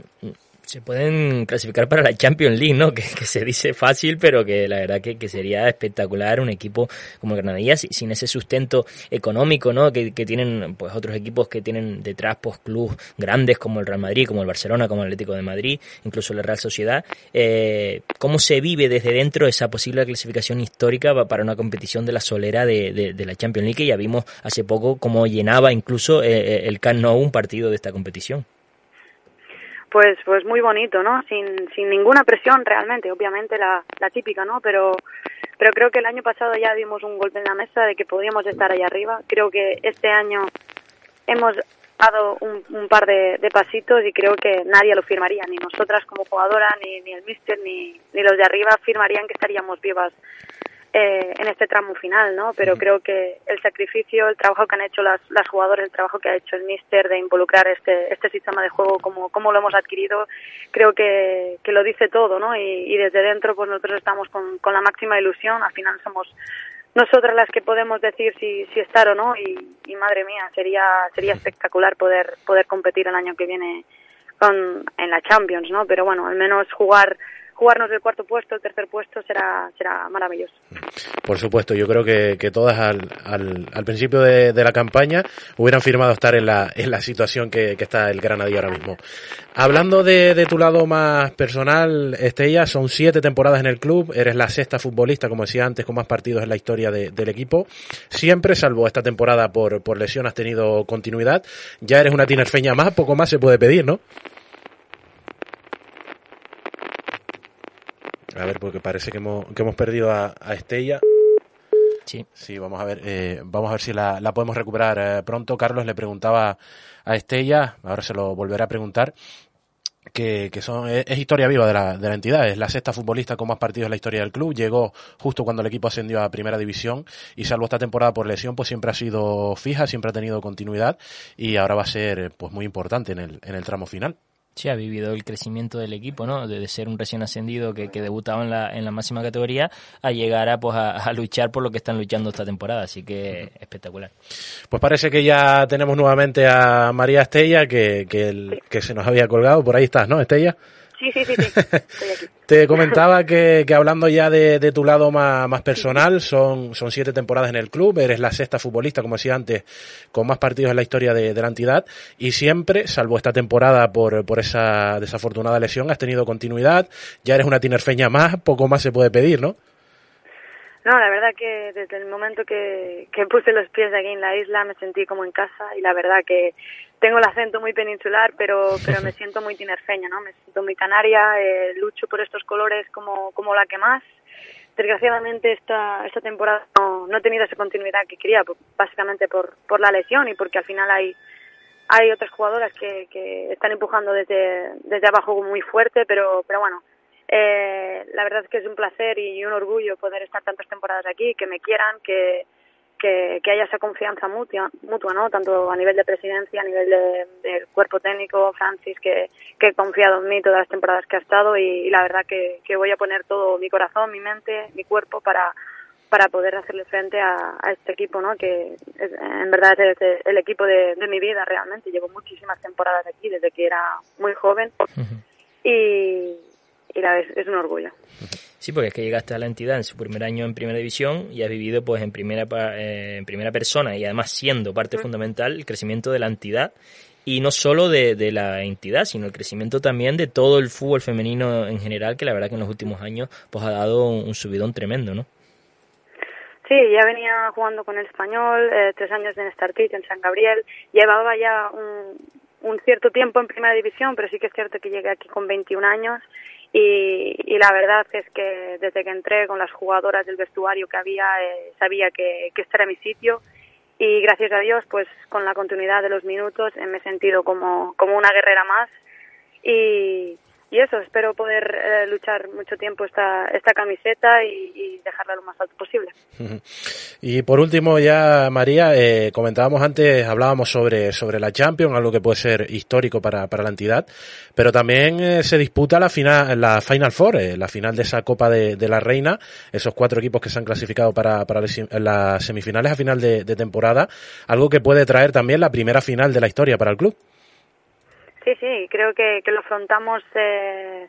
se pueden clasificar para la Champions League, ¿no? Que, se dice fácil, pero que la verdad que, sería espectacular un equipo como Granadilla sin ese sustento económico, ¿no? Que, tienen pues otros equipos que tienen detrás pues clubes grandes como el Real Madrid, como el Barcelona, como el Atlético de Madrid, incluso la Real Sociedad. Eh, ¿Cómo se vive desde dentro esa posible clasificación histórica para una competición de la solera de, la Champions League? Que ya vimos hace poco cómo llenaba incluso eh, eh, el Camp Nou un partido de esta competición pues pues muy bonito no sin sin ninguna presión realmente obviamente la, la típica no pero pero creo que el año pasado ya dimos un golpe en la mesa de que podíamos estar ahí arriba. Creo que este año hemos dado un, un par de, de, pasitos y creo que nadie lo firmaría. Ni nosotras como jugadora ni ni el míster ni ni los de arriba firmarían que estaríamos vivas eh, en este tramo final, ¿no? Pero creo que el sacrificio, el trabajo que han hecho las, las jugadoras, el trabajo que ha hecho el míster de involucrar este, este sistema de juego como, como lo hemos adquirido, creo que, que lo dice todo, ¿no? Y, y desde dentro, pues nosotros estamos con, con la máxima ilusión, al final somos nosotras las que podemos decir si, si estar o no y, y madre mía, sería, sería espectacular poder, poder competir el año que viene con, en la Champions, ¿no? Pero bueno, al menos jugar jugarnos el cuarto puesto, el tercer puesto será, será maravilloso. Por supuesto, yo creo que, que todas al, al, al principio de, de, la campaña hubieran firmado estar en la, en la situación que, que está el Granadilla ahora mismo. Hablando de, de, tu lado más personal, Estella, son siete temporadas en el club, eres la sexta futbolista, como decía antes, con más partidos en la historia de, del equipo. Siempre, salvo esta temporada por, por lesión, has tenido continuidad. Ya eres una tinerfeña más, poco más se puede pedir, ¿no? A ver, porque parece que hemos, que hemos perdido a, a Estella. Sí. Sí, vamos a ver, eh, vamos a ver si la, la podemos recuperar eh, pronto. Carlos le preguntaba a Estella, ahora se lo volverá a preguntar, que, que son, es, es, historia viva de la, de la entidad, es la sexta futbolista con más partidos en la historia del club, llegó justo cuando el equipo ascendió a primera división y salvo esta temporada por lesión, pues siempre ha sido fija, siempre ha tenido continuidad y ahora va a ser pues muy importante en el, en el tramo final. Sí, ha vivido el crecimiento del equipo, ¿no? De, ser un recién ascendido que, que, debutaba en la, en la máxima categoría a llegar a, pues, a, a, luchar por lo que están luchando esta temporada. Así que espectacular. Pues parece que ya tenemos nuevamente a María Estella, que, que, el, que se nos había colgado. Por ahí estás, ¿no, Estella? Sí, sí, sí, sí. Estoy aquí. Te comentaba que, que hablando ya de, de, tu lado más, más personal, son, son siete temporadas en el club, eres la sexta futbolista, como decía antes, con más partidos en la historia de, de la entidad, y siempre, salvo esta temporada por, por esa desafortunada lesión, has tenido continuidad, ya eres una tinerfeña más, poco más se puede pedir, ¿no? No, la verdad que desde el momento que, que puse los pies aquí en la isla me sentí como en casa y la verdad que tengo el acento muy peninsular, pero pero me siento muy tinerfeña, ¿no? Me siento muy canaria, eh, lucho por estos colores como como la que más. Desgraciadamente esta esta temporada no, no he tenido esa continuidad que quería, básicamente por por la lesión y porque al final hay hay otras jugadoras que, que están empujando desde desde abajo muy fuerte, pero pero bueno, eh, la verdad es que es un placer y un orgullo poder estar tantas temporadas aquí, que me quieran, que, que, que haya esa confianza mutua, mutua, ¿no? Tanto a nivel de presidencia, a nivel del de cuerpo técnico, Francis, que, que he confiado en mí todas las temporadas que ha estado y, y la verdad que, que voy a poner todo mi corazón, mi mente, mi cuerpo para para poder hacerle frente a, a este equipo, ¿no? Que es, en verdad es el equipo de, de mi vida realmente. Llevo muchísimas temporadas aquí desde que era muy joven. Y, y la, es, es un orgullo. Sí, porque es que llegaste a la entidad en su primer año en primera división y has vivido pues en primera eh, en primera persona y además siendo parte fundamental el crecimiento de la entidad y no solo de, de, la entidad, sino el crecimiento también de todo el fútbol femenino en general, que la verdad que en los últimos años pues ha dado un, subidón tremendo, ¿no? Sí, ya venía jugando con el español, eh, tres años en Startit, en San Gabriel, llevaba ya un, un cierto tiempo en primera división, pero sí que es cierto que llegué aquí con 21 años y, y, la verdad es que desde que entré con las jugadoras del vestuario que había, eh, sabía que, que este era mi sitio. Y gracias a Dios, pues con la continuidad de los minutos eh, me he sentido como, como una guerrera más. Y, y eso, espero poder eh, luchar mucho tiempo esta, esta camiseta y, dejarla lo más alto posible. Y por último ya, María, eh, comentábamos antes, hablábamos sobre, sobre la Champions, algo que puede ser histórico para, para la entidad, pero también eh, se disputa la final, la Final Four, eh, la final de esa Copa de, la Reina, esos cuatro equipos que se han clasificado para, para las semifinales a final de temporada, algo que puede traer también la primera final de la historia para el club. Sí, sí, creo que, que lo afrontamos eh,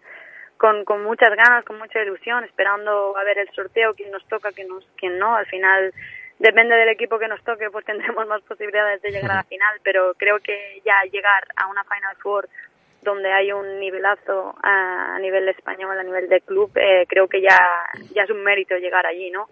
con, con muchas ganas, con mucha ilusión, esperando a ver el sorteo, quién nos toca, quién, nos, quién no. Al final, depende del equipo que nos toque, pues tendremos más posibilidades de llegar a la final, pero creo que ya llegar a una Final Four donde hay un nivelazo a, nivel español, a nivel de club, eh, creo que ya, ya es un mérito llegar allí, ¿no?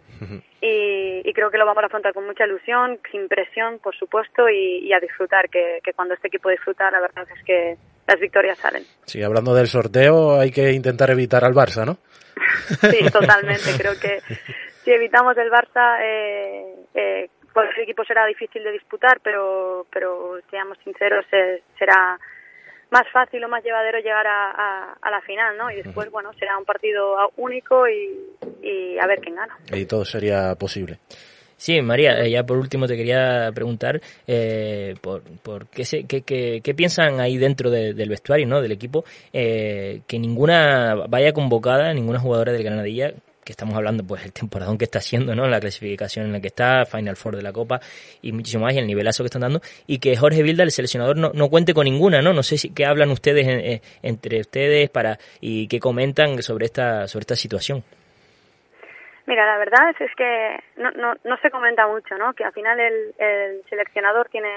y, y, creo que lo vamos a afrontar con mucha ilusión, sin presión, por supuesto, y, y a disfrutar, que, que, cuando este equipo disfruta, la verdad es que las victorias salen. Sí, hablando del sorteo, hay que intentar evitar al Barça, ¿no? sí, totalmente. creo que si evitamos el Barça, eh, eh, el equipo será difícil de disputar, pero, pero seamos sinceros, eh, será más fácil o más llevadero llegar a, a, a, la final, ¿no? Y después, bueno, será un partido único y, y a ver quién gana. Y todo sería posible. Sí, María, eh, ya por último te quería preguntar eh, por, por qué, se, qué, qué, qué, piensan ahí dentro de, del vestuario, ¿no? Del equipo, eh, que ninguna vaya convocada, ninguna jugadora del Granadilla que estamos hablando, pues el temporadón que está haciendo, ¿no? La clasificación en la que está, Final Four de la Copa y muchísimo más, y el nivelazo que están dando, y que Jorge Vilda, el seleccionador, no, no cuente con ninguna, ¿no? No sé si qué hablan ustedes en, entre ustedes para y qué comentan sobre esta sobre esta situación. Mira, la verdad es, es que no, no, no se comenta mucho, ¿no? Que al final el, el seleccionador tiene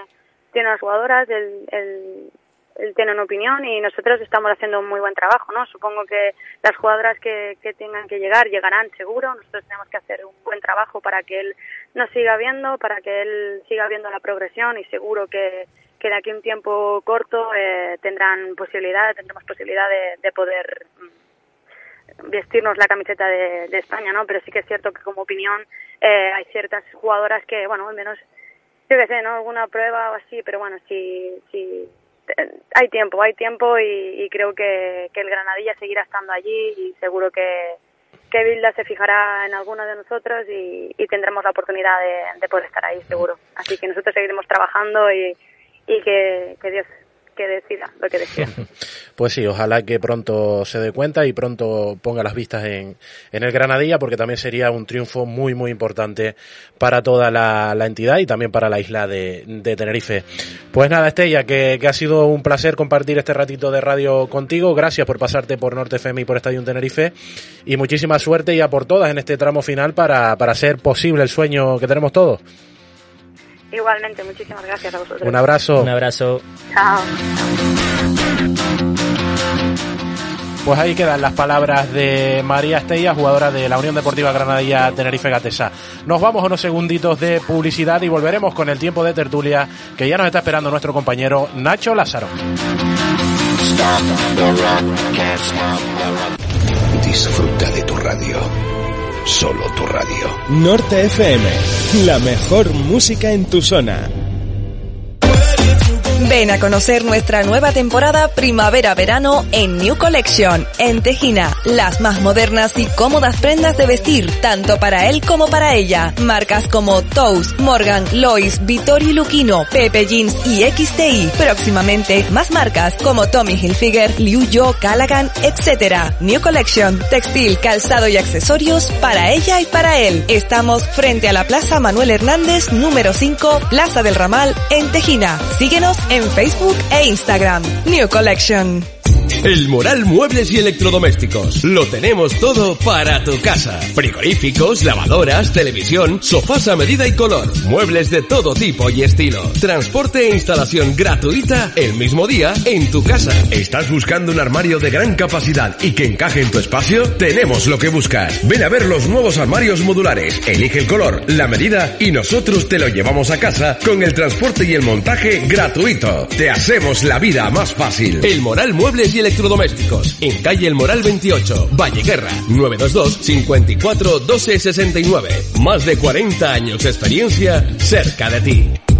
tiene las jugadoras, el, el, él tiene una opinión y nosotros estamos haciendo un muy buen trabajo, ¿no? Supongo que las jugadoras que, tengan que llegar llegarán seguro. Nosotros tenemos que hacer un buen trabajo para que él nos siga viendo, para que él siga viendo la progresión y seguro que, que de aquí a un tiempo corto eh, tendrán posibilidad, tendremos posibilidad de, de poder vestirnos la camiseta de, de, España, ¿no? Pero sí que es cierto que como opinión eh, hay ciertas jugadoras que, bueno, al menos, yo qué sé, ¿no? Alguna prueba o así, pero bueno, si, si hay tiempo, hay tiempo y, creo que, que, el Granadilla seguirá estando allí y seguro que, que Bilda se fijará en alguno de nosotros y, tendremos la oportunidad de, de, poder estar ahí, seguro. Así que nosotros seguiremos trabajando y, y que, que Dios que decida lo que decida. pues sí, ojalá que pronto se dé cuenta y pronto ponga las vistas en, en el Granadilla, porque también sería un triunfo muy, muy importante para toda la, entidad y también para la isla de, de Tenerife. Pues nada, Estella, que, ha sido un placer compartir este ratito de radio contigo. Gracias por pasarte por Norte FM y por Estadio Tenerife. Y muchísima suerte y a por todas en este tramo final para, para hacer posible el sueño que tenemos todos. Igualmente, muchísimas gracias a vosotros. Un abrazo. Un abrazo. Chao. Pues ahí quedan las palabras de María Estella, jugadora de la Unión Deportiva Granadilla Tenerife Gatesa. Nos vamos a unos segunditos de publicidad y volveremos con el tiempo de tertulia que ya nos está esperando nuestro compañero Nacho Lázaro. Disfruta de tu radio. Solo tu radio. Norte FM, la mejor música en tu zona. Ven a conocer nuestra nueva temporada primavera-verano en New Collection, en Tejina. Las más modernas y cómodas prendas de vestir, tanto para él como para ella. Marcas como Toast, Morgan, Lois, Vittorio Luquino, Pepe Jeans y XTI. Próximamente, más marcas como Tommy Hilfiger, Liu Yo, Callaghan, etc. New Collection, textil, calzado y accesorios para ella y para él. Estamos frente a la Plaza Manuel Hernández, número 5, Plaza del Ramal, en Tejina. Síguenos en Facebook e Instagram. New Collection. El Moral Muebles y Electrodomésticos. Lo tenemos todo para tu casa. Frigoríficos, lavadoras, televisión, sofás a medida y color. Muebles de todo tipo y estilo. Transporte e instalación gratuita el mismo día en tu casa. ¿Estás buscando un armario de gran capacidad y que encaje en tu espacio? Tenemos lo que buscas. Ven a ver los nuevos armarios modulares. Elige el color, la medida y nosotros te lo llevamos a casa con el transporte y el montaje gratuito. Te hacemos la vida más fácil. El Moral Muebles y Electrodomésticos. En calle El Moral 28, Valle Guerra, 922 54 12 69. Más de 40 años de experiencia cerca de ti.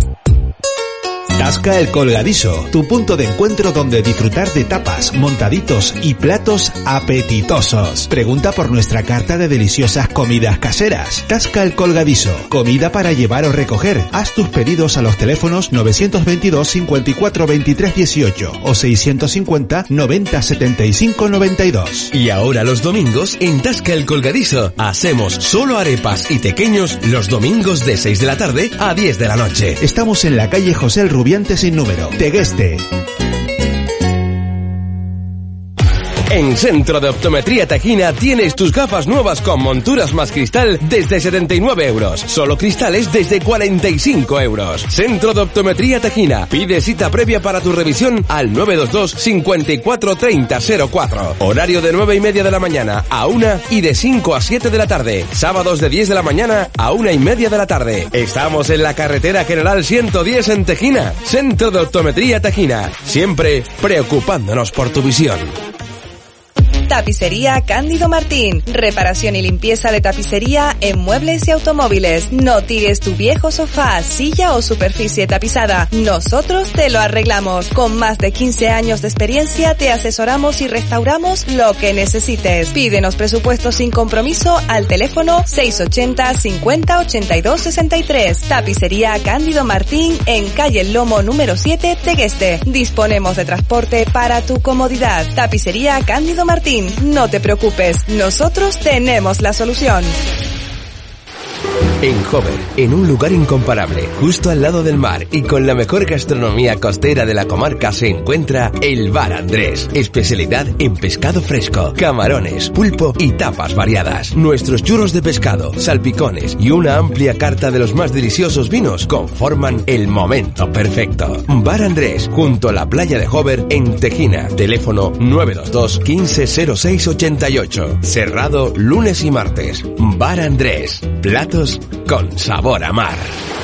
Tasca el Colgadizo, tu punto de encuentro donde disfrutar de tapas, montaditos y platos apetitosos. Pregunta por nuestra carta de deliciosas comidas caseras. Tasca el Colgadizo, comida para llevar o recoger. Haz tus pedidos a los teléfonos 922 54 23 18 o 650 90 75 92. Y ahora los domingos en Tasca el Colgadizo hacemos solo arepas y pequeños los domingos de 6 de la tarde a 10 de la noche. Estamos en la calle José el Sin número. Tegueste. En Centro de Optometría Tajina tienes tus gafas nuevas con monturas más cristal desde 79 euros. Solo cristales desde 45 euros. Centro de Optometría Tajina. Pide cita previa para tu revisión al 922 54 30 04. Horario de 9 y media de la mañana a 1 y de 5 a 7 de la tarde. Sábados de 10 de la mañana a 1 y media de la tarde. Estamos en la carretera general 110 en Tejina. Centro de Optometría Tajina. Siempre preocupándonos por tu visión. Tapicería Cándido Martín. Reparación y limpieza de tapicería en muebles y automóviles. No tires tu viejo sofá, silla o superficie tapizada. Nosotros te lo arreglamos. Con más de 15 años de experiencia te asesoramos y restauramos lo que necesites. Pídenos presupuesto sin compromiso al teléfono 680 50 82 63. Tapicería Cándido Martín en calle Lomo número 7 Tegueste. Disponemos de transporte para tu comodidad. Tapicería Cándido Martín. No te preocupes, nosotros tenemos la solución. En Hover, en un lugar incomparable, justo al lado del mar y con la mejor gastronomía costera de la comarca se encuentra el Bar Andrés. Especialidad en pescado fresco, camarones, pulpo y tapas variadas. Nuestros churros de pescado, salpicones y una amplia carta de los más deliciosos vinos conforman el momento perfecto. Bar Andrés, junto a la playa de Hover en Tejina. Teléfono 922 150688. Cerrado lunes y martes. Bar Andrés. Platos con sabor a mar.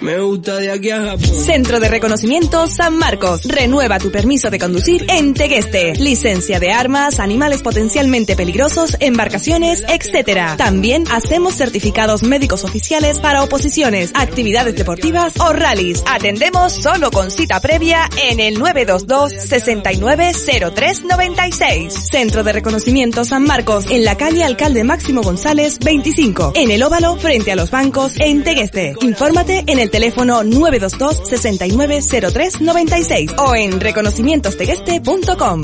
Me gusta de aquí a Japón. Centro de Reconocimiento San Marcos. Renueva tu permiso de conducir en Tegueste. Licencia de armas, animales potencialmente peligrosos, embarcaciones, etc. También hacemos certificados médicos oficiales para oposiciones, actividades deportivas o rallies. Atendemos solo con cita previa en el 922 690396. Centro de Reconocimiento San Marcos en la calle Alcalde Máximo González 25. En el óvalo frente a los bancos en Tegueste. Infórmate en el teléfono 922 690396 o en reconocimientostegueste.com.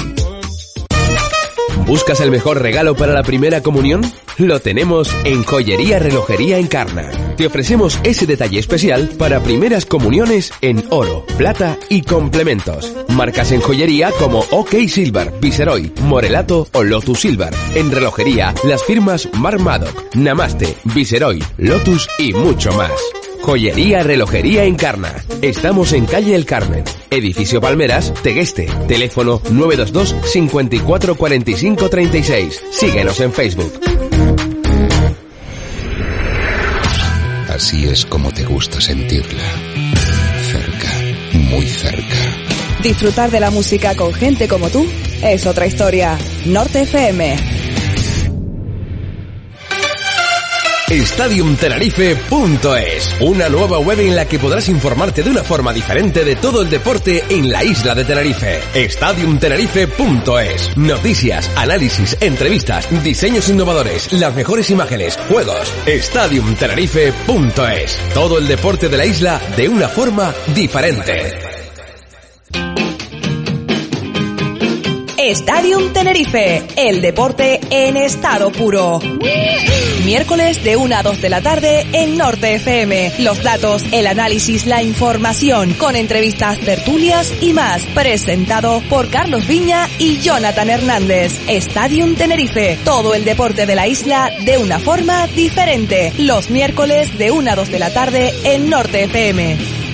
¿Buscas el mejor regalo para la primera comunión? Lo tenemos en Joyería Relojería Encarna. Te ofrecemos ese detalle especial para primeras comuniones en oro, plata y complementos. Marcas en joyería como OK Silver, Viceroy, Morelato o Lotus Silver. En relojería, las firmas Mar Maddock, Namaste, Viceroy, Lotus y mucho más. Joyería Relojería Encarna. Estamos en calle El Carmen, edificio Palmeras, Tegueste. Teléfono 922 54 45 36. Síguenos en Facebook. Así es como te gusta sentirla. Cerca, muy cerca. Disfrutar de la música con gente como tú es otra historia. Norte FM. StadiumTenerife.es, una nueva web en la que podrás informarte de una forma diferente de todo el deporte en la isla de Tenerife. StadiumTenerife.es, noticias, análisis, entrevistas, diseños innovadores, las mejores imágenes, juegos. StadiumTenerife.es, todo el deporte de la isla de una forma diferente. Stadium Tenerife, el deporte en estado puro. Miércoles de 1 a 2 de la tarde en Norte FM. Los datos, el análisis, la información, con entrevistas, tertulias y más. Presentado por Carlos Viña y Jonathan Hernández. Stadium Tenerife, todo el deporte de la isla de una forma diferente. Los miércoles de 1 a 2 de la tarde en Norte FM.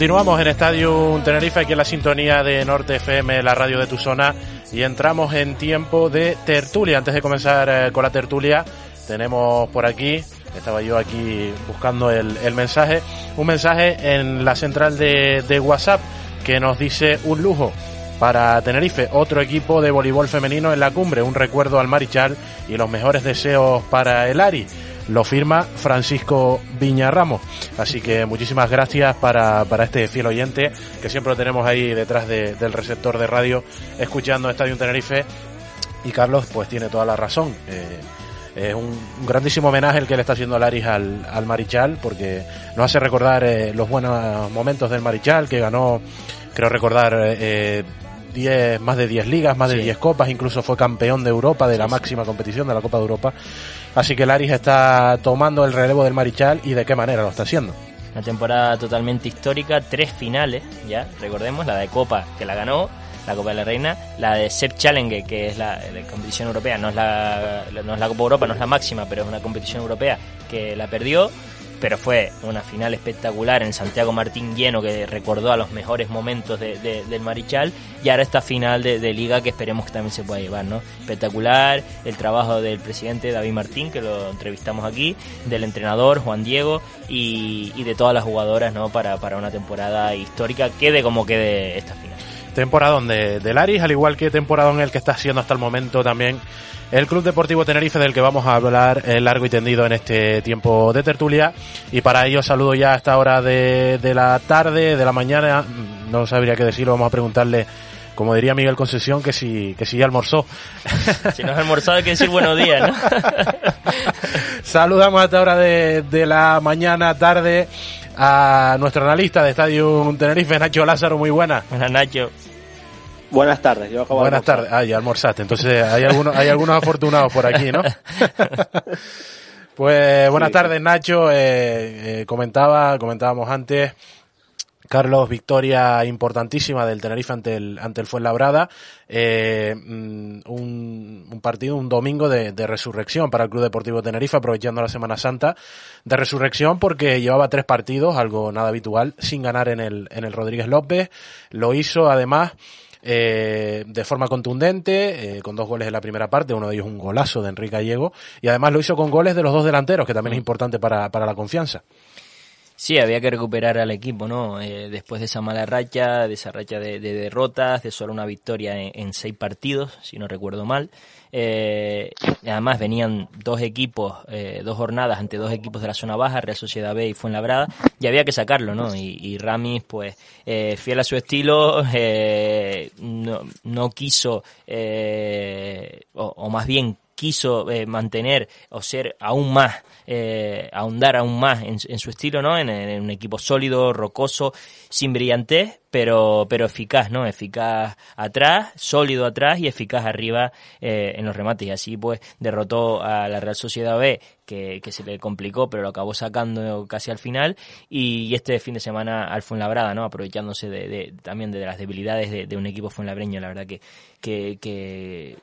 Continuamos en Estadio Tenerife, aquí en la sintonía de Norte FM, la radio de tu zona, y entramos en tiempo de tertulia. Antes de comenzar eh, con la tertulia, tenemos por aquí, estaba yo aquí buscando el, mensaje, un mensaje en la central de, de WhatsApp que nos dice un lujo para Tenerife, otro equipo de voleibol femenino en la cumbre, un recuerdo al Marichal y los mejores deseos para el Ari lo firma Francisco Viñarramos. Así que muchísimas gracias para, para este fiel oyente que siempre lo tenemos ahí detrás del receptor de radio escuchando Estadio Tenerife. Y Carlos pues tiene toda la razón. Eh, es un, grandísimo homenaje el que le está haciendo Laris al, al Marichal porque nos hace recordar eh, los buenos momentos del Marichal que ganó, creo recordar, eh, más de 10 ligas, más de 10 copas, incluso fue campeón de Europa de la máxima competición de la Copa de Europa. Así que Laris está tomando el relevo del Marichal y de qué manera lo está haciendo. Una temporada totalmente histórica, tres finales, ya, recordemos, la de Copa que la ganó, la Copa de la Reina, la de SEP Challenge, que es la, competición europea, no es la, no es la Copa Europa, no es la máxima, pero es una competición europea que la perdió, pero fue una final espectacular en Santiago Martín lleno que recordó a los mejores momentos del Marichal y ahora esta final de, liga que esperemos que también se pueda llevar, ¿no? Espectacular, el trabajo del presidente David Martín, que lo entrevistamos aquí, del entrenador Juan Diego y, de todas las jugadoras, ¿no? Para, para una temporada histórica, quede como quede esta final. Temporada donde de Laris, al igual que temporada en el que está haciendo hasta el momento también el Club Deportivo Tenerife del que vamos a hablar largo y tendido en este tiempo de tertulia. Y para ello saludo ya a esta hora de, la tarde, de la mañana, no sabría qué decirlo, vamos a preguntarle como diría Miguel Concesión, que si, que si ya almorzó. Si no has almorzado hay que decir buenos días, ¿no? Saludamos a esta hora de, de la mañana, tarde, a nuestro analista de Estadio Tenerife, Nacho Lázaro, muy buena. Buenas, Nacho. Buenas tardes, yo acabo Buenas tardes, ah, ya almorzaste, entonces hay algunos, hay algunos afortunados por aquí, ¿no? pues buenas tardes, Nacho, eh, eh, comentaba, comentábamos antes, Carlos, victoria importantísima del Tenerife ante el, ante el Fuenlabrada. Eh, mm, un, un, partido, un domingo de, de, resurrección para el Club Deportivo Tenerife, aprovechando la Semana Santa de resurrección porque llevaba tres partidos, algo nada habitual, sin ganar en el, en el Rodríguez López. Lo hizo además eh, de forma contundente, eh, con dos goles en la primera parte, uno de ellos un golazo de Enrique Gallego, y además lo hizo con goles de los dos delanteros, que también es mm. importante para, para la confianza. Sí, había que recuperar al equipo, ¿no? Eh, después de esa mala racha, de esa racha de, derrotas, de solo una victoria en, seis partidos, si no recuerdo mal. Eh, además venían dos equipos, eh, dos jornadas ante dos equipos de la zona baja, Real Sociedad B y Fuenlabrada, y había que sacarlo, ¿no? Y, y Ramis, pues, eh, fiel a su estilo, eh, no, no, quiso, eh, o, o, más bien quiso mantener o ser aún más eh, ahondar aún más en, su estilo, ¿no? En, un equipo sólido, rocoso, sin brillantez, pero, pero eficaz, ¿no? Eficaz atrás, sólido atrás y eficaz arriba eh, en los remates. Y así, pues, derrotó a la Real Sociedad B, que, se le complicó, pero lo acabó sacando casi al final. Y, este fin de semana al Fuenlabrada, ¿no? Aprovechándose de, también de las debilidades de, un equipo fuenlabreño, la verdad que, que que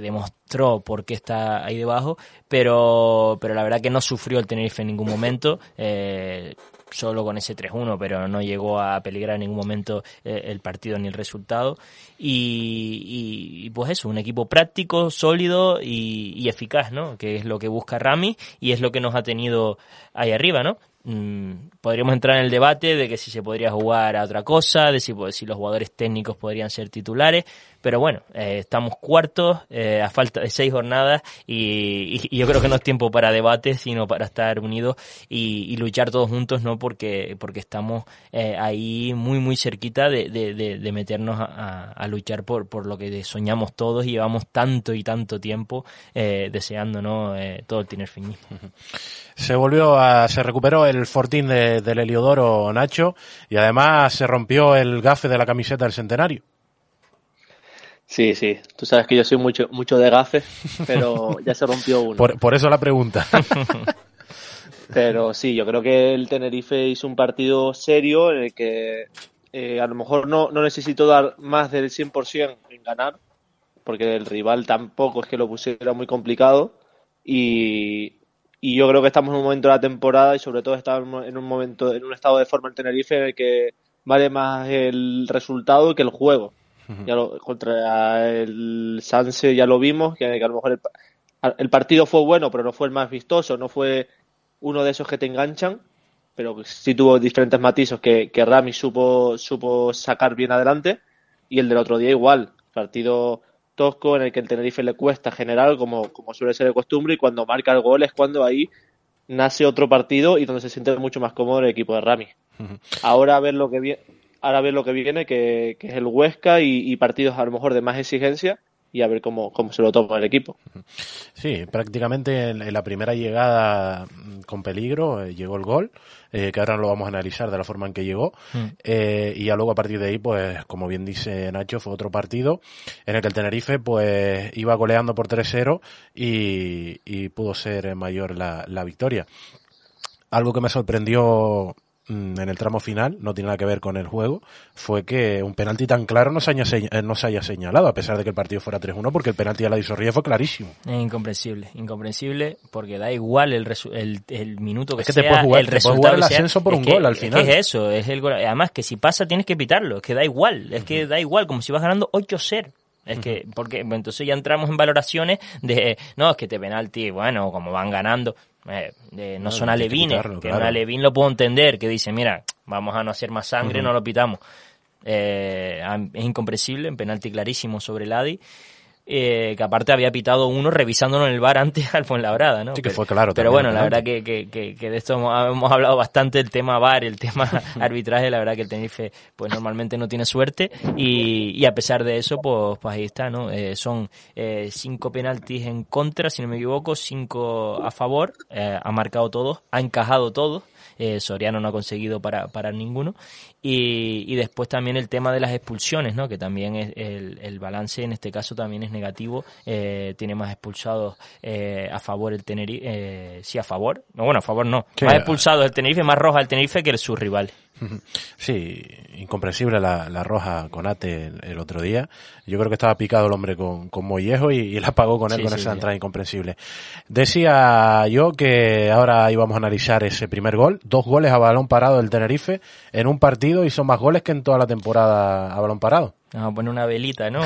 demostró por qué está ahí debajo, pero, pero la verdad que no sufrió el Tenerife en ningún momento. Eh, solo con ese 3-1, pero no llegó a peligrar en ningún momento eh, el partido ni el resultado. Y, pues eso, un equipo práctico, sólido y, eficaz, ¿no? Que es lo que busca Rami y es lo que nos ha tenido ahí arriba, ¿no? mm, podríamos entrar en el debate de que si se podría jugar a otra cosa, de si, pues, si los jugadores técnicos podrían ser titulares, pero bueno, eh, estamos cuartos eh, a falta de seis jornadas y, y, yo creo que no es tiempo para debate, sino para estar unidos y, y luchar todos juntos, ¿no? Porque, porque estamos eh, ahí muy, muy cerquita de, de, de, de meternos a, a, luchar por, por lo que soñamos todos y llevamos tanto y tanto tiempo eh, deseando, ¿no? Eh, todo el tinerfinismo. Se volvió a, se recuperó el fortín de, del Heliodoro Nacho y además se rompió el gafe de la camiseta del centenario. Sí, sí. Tú sabes que yo soy mucho, mucho de gafes, pero ya se rompió uno. Por, por eso la pregunta. pero sí, yo creo que el Tenerife hizo un partido serio en el que eh, a lo mejor no, no necesitó dar más del 100% en ganar, porque el rival tampoco es que lo pusiera muy complicado. Y, y yo creo que estamos en un momento de la temporada y sobre todo estamos en un momento, en un estado de forma en Tenerife en el que vale más el resultado que el juego. Ya lo, contra el Sanse ya lo vimos, que, que a lo mejor el, el, partido fue bueno, pero no fue el más vistoso, no fue uno de esos que te enganchan, pero sí tuvo diferentes matices que, que Rami supo, supo sacar bien adelante, y el del otro día igual, partido tosco en el que el Tenerife le cuesta generar como, como suele ser de costumbre, y cuando marca el gol es cuando ahí nace otro partido y donde se siente mucho más cómodo el equipo de Rami. Uh -huh. Ahora a ver lo que viene ahora a ver lo que viene, que, que es el Huesca y, y, partidos a lo mejor de más exigencia y a ver cómo, cómo se lo toma el equipo. Sí, prácticamente en, en la primera llegada con peligro eh, llegó el gol, eh, que ahora lo vamos a analizar de la forma en que llegó. Mm. Eh, y ya luego a partir de ahí, pues como bien dice Nacho, fue otro partido en el que el Tenerife pues iba goleando por 3-0 y, y, pudo ser mayor la, la victoria. Algo que me sorprendió Mm, en el tramo final, no tiene nada que ver con el juego, fue que un penalti tan claro no se haya, eh, no se haya señalado, a pesar de que el partido fuera 3-1, porque el penalti a la Disorría fue clarísimo. Es incomprensible, incomprensible, porque da igual el, el, el minuto que, es que sea, te puedes jugar, el te puedes jugar el ascenso por un que, gol al final. Es, que es eso, es el gol. Además, que si pasa tienes que pitarlo, es que da igual, es que da igual, como si vas ganando 8-0. Es que, porque entonces ya entramos en valoraciones de, no, es que te penalti, bueno, como van ganando, eh, eh, no, no son alevines, que, que claro. un alevín lo puedo entender, que dice, mira, vamos a no hacer más sangre, uh -huh. no lo pitamos. Eh, es incomprensible, en penalti clarísimo sobre el Adi. Eh, que aparte había pitado uno revisándolo en el bar antes al Fuenlabrada, ¿no? Sí, que fue claro. Pero bueno, la verdad que, que, que, que, de esto hemos, hemos, hablado bastante, el tema bar, el tema arbitraje, la verdad que el Tenerife pues normalmente no tiene suerte y, y a pesar de eso, pues, pues ahí está, ¿no? Eh, son eh, cinco penaltis en contra, si no me equivoco, cinco a favor, eh, ha marcado todos, ha encajado todos, eh, Soriano no ha conseguido para, para ninguno. Y, y, después también el tema de las expulsiones, ¿no? que también es el, el balance en este caso también es negativo. Eh, tiene más expulsados eh, a favor el Tenerife, eh, sí, a favor, no, bueno, a favor no, más expulsados el Tenerife, más roja el Tenerife que el, sus rivales. Sí, incomprensible la, la roja con Ate el, el, otro día. Yo creo que estaba picado el hombre con, con Mollejo y, y la pagó con él sí, con sí, esa entrada incomprensible. Decía yo que ahora íbamos a analizar ese primer gol. Dos goles a balón parado del Tenerife en un partido y son más goles que en toda la temporada a balón parado. Vamos a poner una velita, ¿no?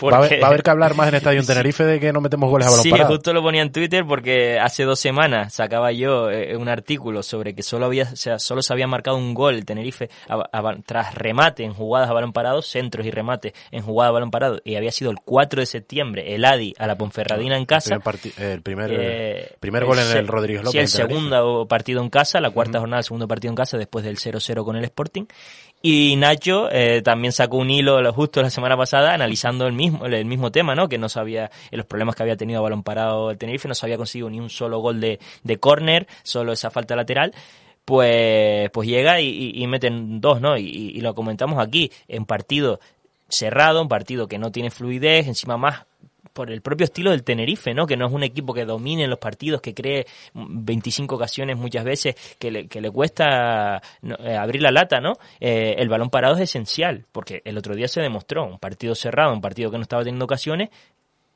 porque... va, a haber, va, a haber, que hablar más en Estadio Tenerife de que no metemos goles a balón sí, parado. Sí, justo lo ponía en Twitter porque hace dos semanas sacaba yo eh, un artículo sobre que solo había, o sea, solo se había marcado un gol el Tenerife a, a, tras remate en jugadas a balón parado, centros y remates en jugadas a balón parado, y había sido el 4 de septiembre, el Adi a la Ponferradina en casa. El primer, el primer, eh, primer gol en el Rodríguez López. Sí, el segundo partido en casa, la cuarta uh -huh. jornada, el segundo partido en casa después del 0-0 con el Sporting. Y Nacho eh, también sacó un hilo justo la semana pasada analizando el mismo, el mismo tema, ¿no? Que no sabía, los problemas que había tenido balón parado el Tenerife, no se había conseguido ni un solo gol de, de córner, solo esa falta lateral pues, pues llega y meten dos, ¿no? Y, y, lo comentamos aquí, en partido cerrado, un partido que no tiene fluidez, encima más por el propio estilo del Tenerife, ¿no? Que no es un equipo que domine en los partidos, que cree 25 ocasiones muchas veces, que le, que le cuesta eh, abrir la lata, ¿no? Eh, el balón parado es esencial, porque el otro día se demostró, un partido cerrado, un partido que no estaba teniendo ocasiones,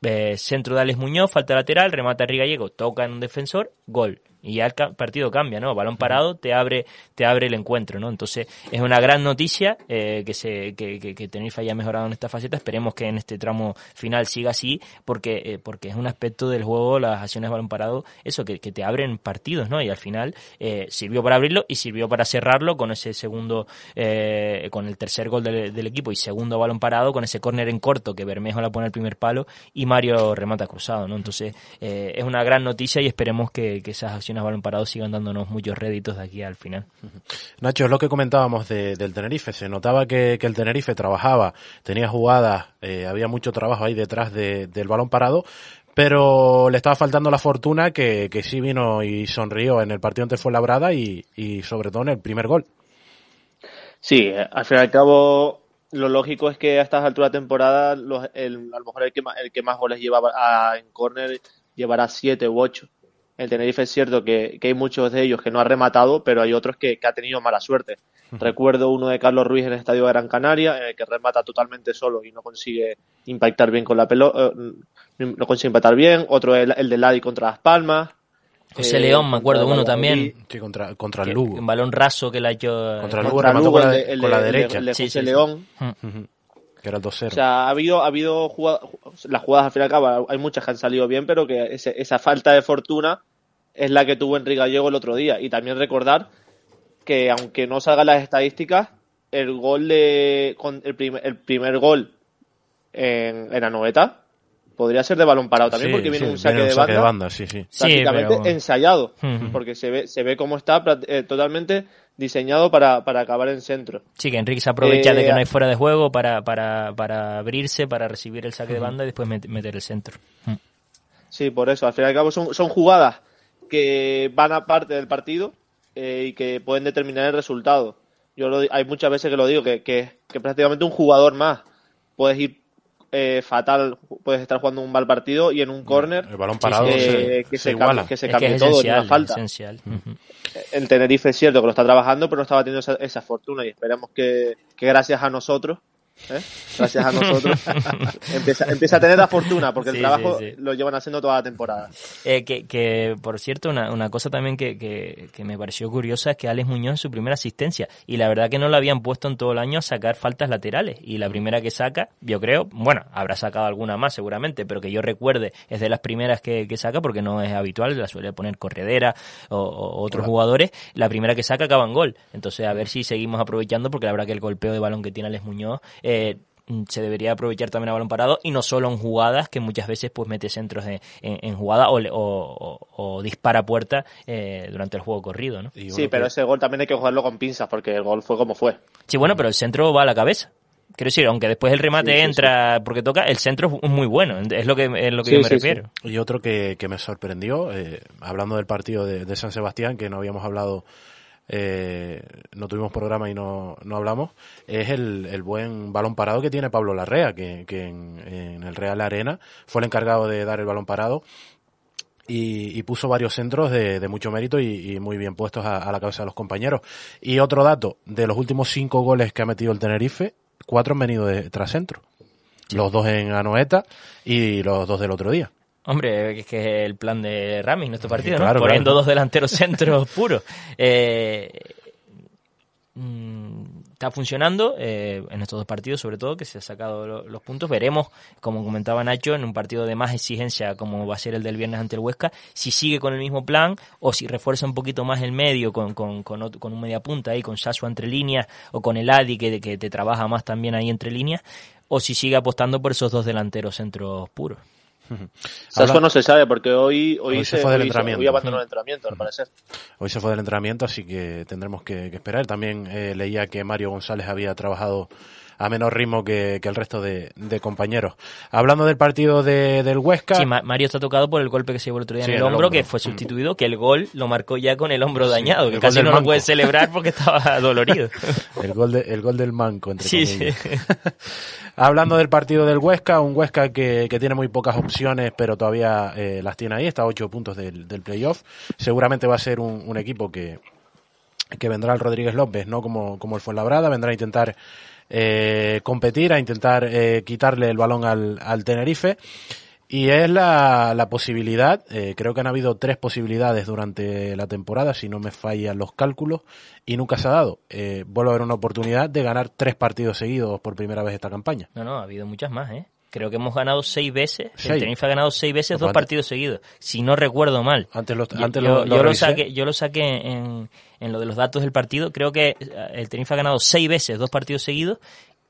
eh, centro de Alex Muñoz, falta lateral, remata Gallego, toca en un defensor, gol. Y ya el partido cambia, ¿no? Balón parado te abre, te abre el encuentro, ¿no? Entonces es una gran noticia eh, que se que, que, que, Tenerife haya mejorado en esta faceta. Esperemos que en este tramo final siga así, porque eh, porque es un aspecto del juego, las acciones de balón parado, eso que, te abren partidos, ¿no? Y al final eh, sirvió para abrirlo y sirvió para cerrarlo con ese segundo, con el tercer gol del, del, equipo y segundo balón parado, con ese córner en corto que Bermejo la pone el primer palo y Mario remata cruzado, ¿no? Entonces es una gran noticia y esperemos que, que esas acciones a balón parado sigan dándonos muchos réditos de aquí al final. Nacho, es lo que comentábamos del Tenerife. Se notaba que, el Tenerife trabajaba, tenía jugadas, eh, había mucho trabajo ahí detrás del balón parado, pero le estaba faltando la fortuna que, que sí vino y sonrió en el partido ante Fuenlabrada y, y sobre todo en el primer gol. Sí, al fin y al cabo lo lógico es que a estas alturas de temporada los, el, a lo mejor el que más, el que más goles lleva en córner llevará siete u ocho. El Tenerife es cierto que, hay muchos de ellos que no ha rematado, pero hay otros que, ha tenido mala suerte. Recuerdo uno de Carlos Ruiz en el Estadio de Gran Canaria, en el que remata totalmente solo y no consigue impactar bien con la pelota, eh, no consigue impactar bien. Otro el, el de Ladi contra Las Palmas. José León, me acuerdo uno también. Sí, contra, contra el Lugo. Un balón raso que la ha hecho. Contra el Lugo, Lugo con, la, con la derecha. El de, José León. Que era el 2-0. O sea, ha habido, ha habido jugadas, las jugadas al fin y al cabo, hay muchas que han salido bien, pero que esa falta de fortuna es la que tuvo Enrique Gallego el otro día. Y también recordar que aunque no salgan las estadísticas, el gol de el, primer, el primer gol en, en Anoeta podría ser de balón parado también porque viene un saque, de, banda, sí, sí. prácticamente ensayado porque se ve se ve cómo está eh, totalmente diseñado para, para acabar en centro. Sí que Enrique se aprovecha de que no hay fuera de juego para, para, para abrirse para recibir el saque de banda y después meter el centro. Sí por eso al fin y al cabo son, son jugadas que van a parte del partido eh, y que pueden determinar el resultado. Yo hay muchas veces que lo digo, que, que, prácticamente un jugador más puedes ir eh, fatal, puedes estar jugando un mal partido y en un córner el balón parado se, que, se, cambie, que se cambie todo en una falta. El Tenerife es cierto que lo está trabajando, pero no estaba teniendo esa, esa fortuna y esperamos que, que gracias a nosotros ¿eh? gracias a nosotros, empieza, a tener la fortuna, porque el trabajo lo llevan haciendo toda la temporada. Eh, que, por cierto, una, cosa también que, que, me pareció curiosa es que Alex Muñoz es su primera asistencia, y la verdad que no lo habían puesto en todo el año a sacar faltas laterales, y la primera que saca, yo creo, bueno, habrá sacado alguna más seguramente, pero que yo recuerde es de las primeras que, saca, porque no es habitual, la suele poner Corredera o, otros jugadores, la primera que saca acaba en gol. Entonces, a ver si seguimos aprovechando, porque la verdad que el golpeo de balón que tiene Alex Muñoz eh, se debería aprovechar también a balón parado y no solo en jugadas que muchas veces pues mete centros en, jugada o, dispara puerta eh, durante el juego corrido ¿no? sí pero ese gol también hay que jugarlo con pinzas porque el gol fue como fue. Sí bueno pero el centro va a la cabeza. Quiero decir aunque después el remate entra porque toca el centro es muy bueno es lo que es lo que yo me refiero. Y otro que, me sorprendió eh, hablando del partido de San Sebastián que no habíamos hablado eh, no tuvimos programa y no, no hablamos, es el, el, buen balón parado que tiene Pablo Larrea, que, que en, el Real Arena fue el encargado de dar el balón parado. Y, puso varios centros de, mucho mérito y, muy bien puestos a, la cabeza de los compañeros. Y otro dato, de los últimos cinco goles que ha metido el Tenerife, cuatro han venido de tras centro. Los dos en Anoeta y los dos del otro día. Hombre, es que es el plan de Rami en este partido, ¿no? Poniendo dos delanteros centros puros. Eh, mm, está funcionando eh, en estos dos partidos, sobre todo, que se ha sacado los puntos. Veremos, como comentaba Nacho, en un partido de más exigencia, como va a ser el del viernes ante el Huesca, si sigue con el mismo plan o si refuerza un poquito más el medio con, con, con, un media punta ahí, con Sasua entre líneas o con el Adi que, que te trabaja más también ahí entre líneas, o si sigue apostando por esos dos delanteros centros puros. Eso no se sabe porque hoy, hoy, se, fue del entrenamiento. Hoy abandonó el entrenamiento, al parecer. Hoy se fue del entrenamiento, así que tendremos que, esperar. También eh, leía que Mario González había trabajado a menor ritmo que, el resto de, compañeros. Hablando del partido de, del Huesca. Sí, Mario está tocado por el golpe que se llevó el otro día en el, hombro, que fue sustituido, que el gol lo marcó ya con el hombro dañado, que casi no lo puede celebrar porque estaba dolorido. el, gol el gol del manco, entre sí, Sí. Hablando del partido del Huesca, un Huesca que, tiene muy pocas opciones, pero todavía eh, las tiene ahí, está a ocho puntos del, del playoff. Seguramente va a ser un, equipo que, que vendrá el Rodríguez López, ¿no? Como, como el Fuenlabrada, vendrá a intentar eh, competir, a intentar eh, quitarle el balón al, al Tenerife. Y es la, la posibilidad, eh, creo que han habido tres posibilidades durante la temporada, si no me fallan los cálculos, y nunca se ha dado. Eh, vuelve a haber una oportunidad de ganar tres partidos seguidos por primera vez esta campaña. No, no, ha habido muchas más, ¿eh? Creo que hemos ganado seis veces. Seis. El Tenerife ha ganado seis veces Pues dos partidos seguidos, si no recuerdo mal. Antes lo, Yo- antes yo, lo, yo lo saqué, yo lo saqué en, en lo de los datos del partido. Creo que eh, el Tenerife ha ganado seis veces dos partidos seguidos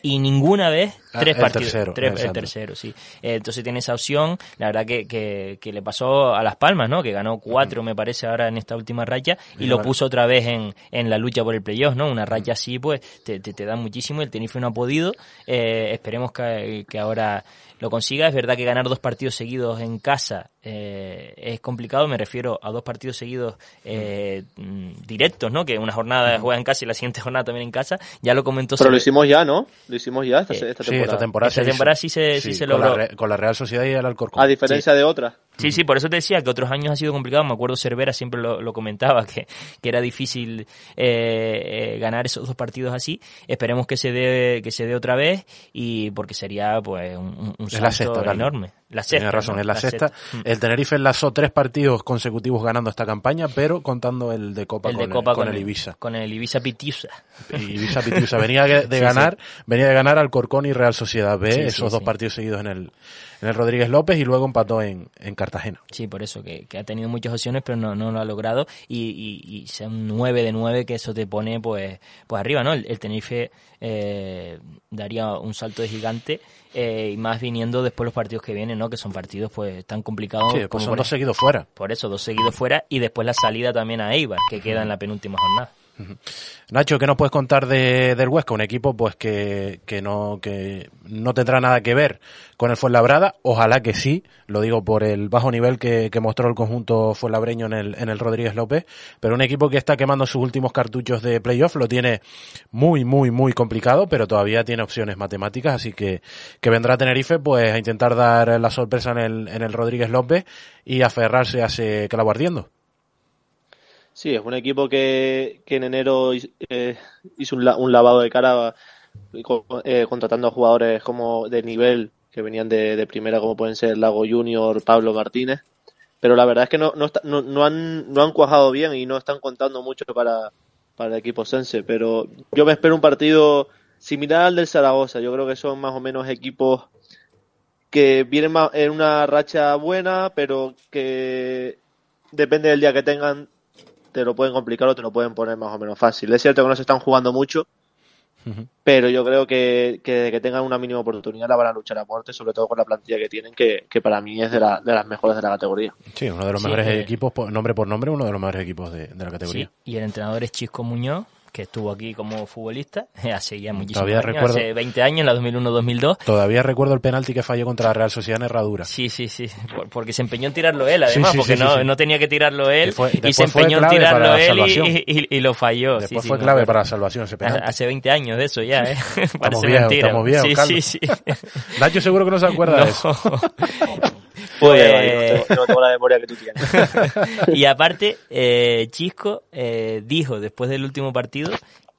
y ninguna vez Ah, tres el partidos. tercero, Tres- el tercero, sí. Entonces tiene esa opción. La verdad que, que, que le pasó a Las Palmas, ¿no? Que ganó cuatro, me parece, ahora en esta última racha y Y lo puso otra vez en, en la lucha por el playoff, ¿no? Una racha así, pues, te, te, te da muchísimo. El Tenerife no ha podido. Eh, esperemos que, que ahora lo consiga. Es verdad que ganar dos partidos seguidos en casa eh, es complicado. Me refiero a dos partidos seguidos eh, mm, directos, ¿no? Que una jornada juega en casa y la siguiente jornada también en casa. Ya lo comentó. Pero lo hicimos ya, ¿no? Lo hicimos ya esta, esta Sí, temporada. esta temporada, Esta temporada sí se- sí se con logró. La, con la Real Sociedad y el Alcorcón. A diferencia de otras. Sí, sí, por eso te decía que otros años ha sido complicado. Me acuerdo Cervera siempre lo, lo comentaba, que, que era difícil eh, eh, ganar esos dos partidos así. Esperemos que se dé que se dé otra vez y porque sería pues un, un- un Es la salto sexta, enorme. La sexta. Tienes razón, ¿no? es la, sexta. El Tenerife enlazó tres partidos consecutivos ganando esta campaña, pero contando el de Copa, El con, de Copa con el Ibiza. Con el Ibiza Pitiusa. Ibiza Pitiusa venía de Sí, ganar, venía de ganar Alcorcón y Real Sociedad B, Sí, esos dos partidos seguidos en el, en el Rodríguez López y luego empató en, en Cartagena. Sí, por eso, que, que ha tenido muchas opciones, pero no, no lo ha logrado. Y, y, y sea un 9 de 9 que eso te pone pues, pues arriba, ¿no? El, el Tenerife eh, daría un salto de gigante eh, y más viniendo después los partidos que vienen, ¿no? Que son partidos pues tan complicados. Sí, como son dos seguidos fuera. Por eso, dos seguidos fuera y después la salida también a Eibar, que queda en la penúltima jornada. Nacho, ¿qué nos puedes contar de, del Huesca? Un equipo pues que, que no que no tendrá nada que ver con el Fuenlabrada. Ojalá que sí, lo digo por el bajo nivel que, mostró el conjunto fuenlabreño en el, en el Rodríguez López. Pero un equipo que está quemando sus últimos cartuchos de playoff lo tiene muy, muy, muy complicado, pero todavía tiene opciones matemáticas. Así que, que vendrá Tenerife pues a intentar dar la sorpresa en el, en el Rodríguez López y aferrarse a ese clavo ardiendo. Sí, es un equipo que, en enero hizo, eh, hizo un, un lavado de cara eh, eh, contratando a jugadores como de nivel que venían de, primera, como pueden ser Lago Junior, Pablo Martínez. Pero la verdad es que no, no, no, han, no han cuajado bien y no están contando mucho para, para el equipo sense. Pero yo me espero un partido similar al del Zaragoza. Yo creo que son más o menos equipos que vienen en una racha buena, pero que depende del día que tengan, te lo pueden complicar o te lo pueden poner más o menos fácil. Es cierto que no se están jugando mucho, pero yo creo que, que desde que tengan una mínima oportunidad la van a luchar a muerte, sobre todo con la plantilla que tienen, que, que para mí es de, la- de las mejores de la categoría. Sí, uno de los Sí, mejores eh. equipos, por- nombre por nombre, uno de los mejores equipos de, de la categoría. Sí, y el entrenador es Chisco Muñoz, que estuvo aquí como futbolista hace ya muchísimos Todavía años, recuerdo- hace 20 años, en la 2001-2002. Todavía recuerdo el penalti que falló contra la Real Sociedad en Herradura. Sí, sí, sí, por- porque se empeñó en tirarlo él, además, sí, porque sí, no, sí, sí. no tenía que tirarlo él fue- y se empeñó en tirarlo él y, y- y lo falló. Después fue clave para la salvación ese penalti. Hace 20 años de eso ya, ¿eh? Estamos Parece viejos, mentira. estamos viejos, sí, sí, sí. Nacho seguro que no se acuerda No. de eso. Pues... No, tengo, no tengo la memoria que tú tienes. y aparte, eh, Chisco eh, dijo después del último partido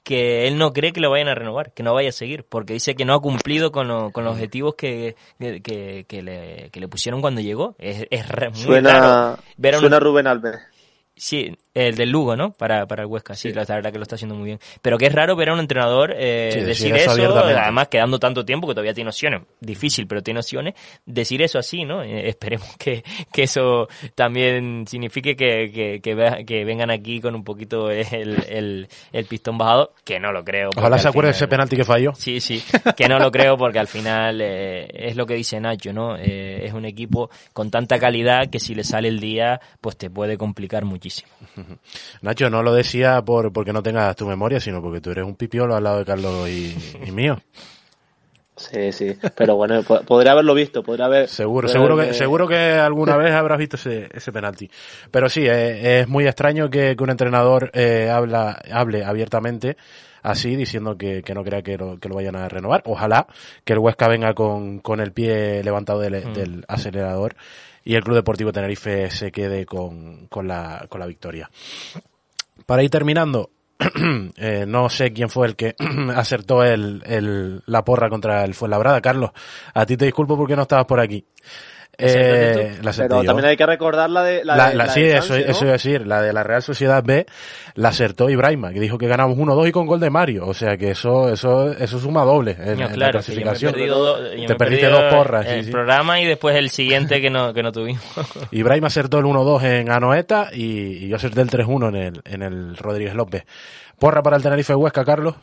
que él no cree que lo vayan a renovar, que no vaya a seguir, porque dice que no ha cumplido con, lo- con los objetivos que, que, que- que le, que le pusieron cuando llegó. Es, muy Suena, raro ver a un- suena Rubén Alves. Sí, el del Lugo, ¿no? Para, para el Huesca, sí, la verdad que lo está haciendo muy bien. Pero que es raro ver a un entrenador eh, Sí, decir eso eso, además quedando tanto tiempo que todavía tiene opciones. Difícil, pero tiene opciones. Decir eso así, ¿no? Eh, esperemos que, que eso también signifique que, que, que, vea- que vengan aquí con un poquito el, el, el pistón bajado, que no lo creo. Ojalá se acuerde de ese final- penalti que falló. Sí, sí, que no lo creo porque al final eh, es lo que dice Nacho, ¿no? Eh, es un equipo con tanta calidad que si le sale el día, pues te puede complicar muchísimo. Nacho, no lo decía por porque no tengas tu memoria, sino porque tú eres un pipiolo al lado de Carlos y, y mío. Sí, sí. Pero bueno, po- podría haberlo visto, podría haber. Seguro, podría seguro que, seguro que alguna vez habrás visto ese, ese penalti. Pero sí, eh, es muy extraño que, que un entrenador eh, habla, hable abiertamente así, diciendo que, que no crea que lo, que lo vayan a renovar. Ojalá que el Huesca venga con, con el pie levantado del, Mm. del acelerador y el Club Deportivo Tenerife se quede con, con, la, con la victoria. Para ir terminando, eh, no sé quién fue el que acertó el, el- la porra contra el Fuenlabrada. Carlos, a ti te disculpo porque no estabas por aquí. Eh, la Pero también hay que recordar la de la, La- de- la- la sí, de eso, ¿no? eso a decir. La de la Real Sociedad B la acertó Ibrahima, que dijo que ganamos 1-2 y con gol de Mario. O sea que eso eso eso suma doble en, No, en claro, la me he clasificación. Te perdiste dos porras. sí, El sí. programa y después el siguiente que no, que no tuvimos. Ibrahima acertó el 1-2 en Anoeta y, y yo acerté el 3-1 en el, en el Rodríguez López. Porra para el Tenerife Huesca, Carlos.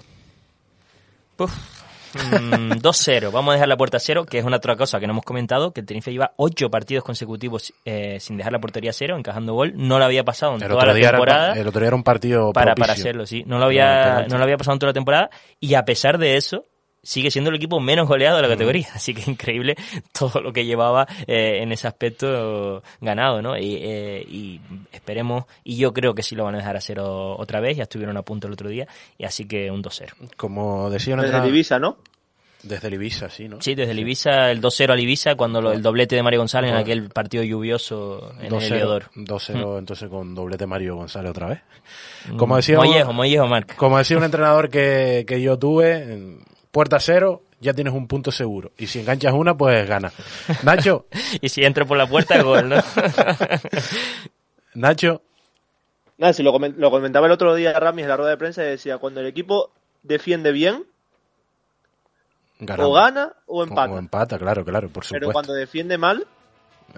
Mm, 2-0. Vamos a dejar la puerta a cero, que es una otra cosa que no hemos comentado, que el Tenerife lleva ocho partidos consecutivos eh, sin dejar la portería a cero, encajando gol. No lo había pasado en El toda la era, temporada. el otro día era un partido para, propicio. para hacerlo, sí. No lo había, no lo había pasado en toda la temporada y a pesar de eso sigue siendo el equipo menos goleado de la categoría. Así que increíble todo lo que llevaba eh, en ese aspecto ganado, ¿no? Y, eh, y esperemos, y yo creo que sí lo van a dejar a cero otra vez, ya estuvieron a punto el otro día, y así que un 2-0. Como decía un Desde el Ibiza, ¿no? Desde el Ibiza, sí, ¿no? Sí, desde el Ibiza, el 2-0 al Ibiza, cuando lo- el doblete de Mario González en Bueno. aquel partido lluvioso en el 2-0, Heliodoro. 2-0 entonces con doblete Mario González otra vez. Mm. Como decía, Mollejo, Mollejo marca. como decía un entrenador que, que yo tuve, puerta cero, ya tienes un punto seguro. Y si enganchas una, pues gana. Nacho, y si entro por la puerta, gol, ¿no? Nacho, Nada, si lo, comen- lo comentaba el otro día Ramis en la rueda de prensa y decía, cuando el equipo defiende bien, ganamos. o gana o empata. O empata, claro, claro, por Pero supuesto. cuando defiende mal,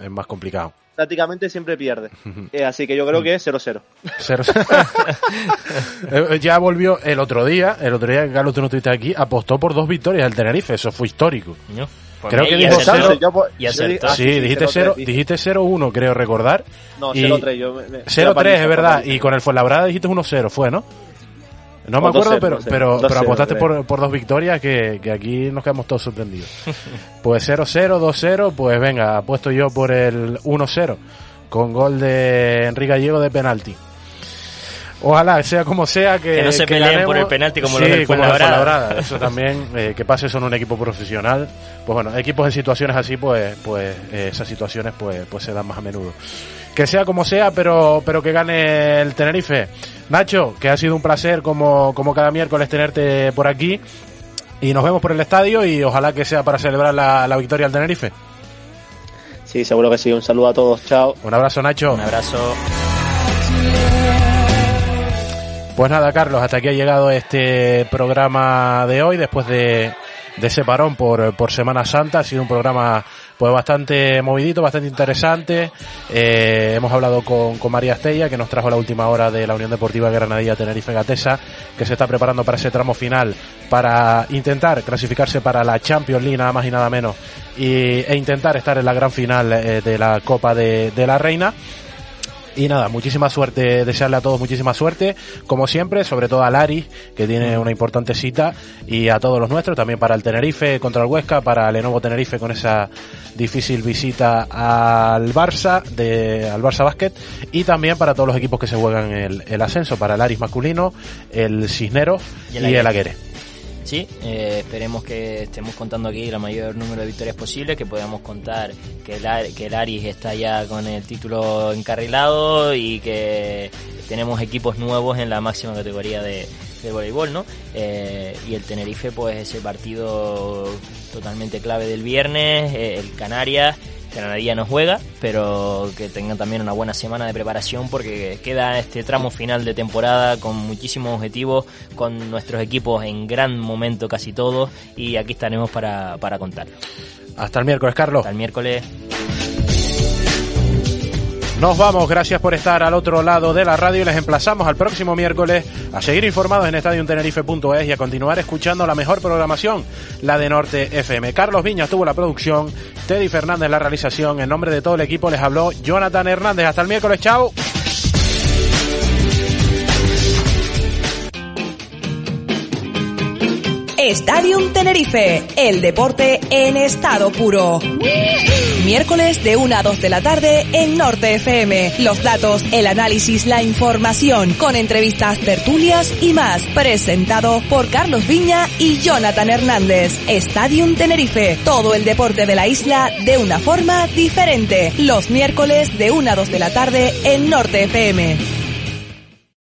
Es más complicado. prácticamente siempre pierde. Eh, así que yo creo que es 0-0. Cero- Eh, ya volvió el otro día, el otro día que Carlos tú no estuviste aquí, apostó por dos victorias al Tenerife, eso fue histórico. No, pues Creo que dijo cero. Pues, Y acertó. sí, dijiste 0 dije. dijiste 0-1, creo recordar. No, Y- 0-3. Yo me- me- 0-3, es verdad. Y con el Fuenlabrada dijiste 1-0, fue, ¿no? No me acuerdo, 2-0, pero, 2-0, pero, pero 2-0, apostaste por, por dos victorias que, que aquí nos quedamos todos sorprendidos. Pues 0-0, 2-0, pues venga, apuesto yo por el 1-0 con gol de Enrique Gallego de penalti. Ojalá, sea como sea, que, Que no se peleen ganemos. por el penalti como Sí, los del. Fuenlabrada. Eso también, eh, que pase son un equipo profesional. Pues bueno, equipos en situaciones así, pues, pues eh, esas situaciones pues, pues se dan más a menudo. Que sea como sea, pero, pero que gane el Tenerife. Nacho, que ha sido un placer como, como cada miércoles tenerte por aquí. Y nos vemos por el estadio y ojalá que sea para celebrar la, la victoria al Tenerife. Sí, seguro que sí. Un saludo a todos. Chao. Un abrazo, Nacho. Un abrazo. Pues nada, Carlos, hasta aquí ha llegado este programa de hoy, después de, de ese parón por, por Semana Santa. Ha sido un programa pues bastante movidito, bastante interesante. Eh, hemos hablado con, María Estella, que nos trajo la última hora de la Unión Deportiva Granadilla Tenerife Gatesa, que se está preparando para ese tramo final para intentar clasificarse para la Champions League, nada más y nada menos, y, e intentar estar en la gran final eh, de la Copa de la Reina. Y nada, muchísima suerte, desearle a todos muchísima suerte, como siempre, sobre todo a Lari, que tiene una importante cita, y a todos los nuestros, también para el Tenerife contra el Huesca, para Lenovo Tenerife con esa difícil visita al Barça, de, al Barça Basket, y también para todos los equipos que se juegan el, el ascenso, para el Aris masculino, el Cisneros Y y el el, Aguirre. Aguere. Sí, eh, esperemos que estemos contando aquí el mayor número de victorias posible, que podamos contar que el, que el Aris está ya con el título encarrilado y que tenemos equipos nuevos en la máxima categoría de, de voleibol, ¿no? Eh, y el Tenerife, pues ese partido totalmente clave del viernes, eh, el Canarias, Granadilla no juega, pero que tengan también una buena semana de preparación porque queda este tramo final de temporada con muchísimos objetivos, con nuestros equipos en gran momento casi todos y aquí estaremos para, para contarlo. Hasta el miércoles, Carlos. Hasta el miércoles. Nos vamos, gracias por estar al otro lado de la radio y les emplazamos al próximo miércoles a seguir informados en estadiontenerife.es y a continuar escuchando la mejor programación, la de Norte FM. Carlos Viñas tuvo la producción, Teddy Fernández la realización, en nombre de todo el equipo les habló Jonathan Hernández. Hasta el miércoles, chao. Stadium Tenerife, el deporte en estado puro. Miércoles de 1 a 2 de la tarde en Norte FM. Los datos, el análisis, la información, con entrevistas, tertulias y más. Presentado por Carlos Viña y Jonathan Hernández. Stadium Tenerife, todo el deporte de la isla de una forma diferente. Los miércoles de 1 a 2 de la tarde en Norte FM.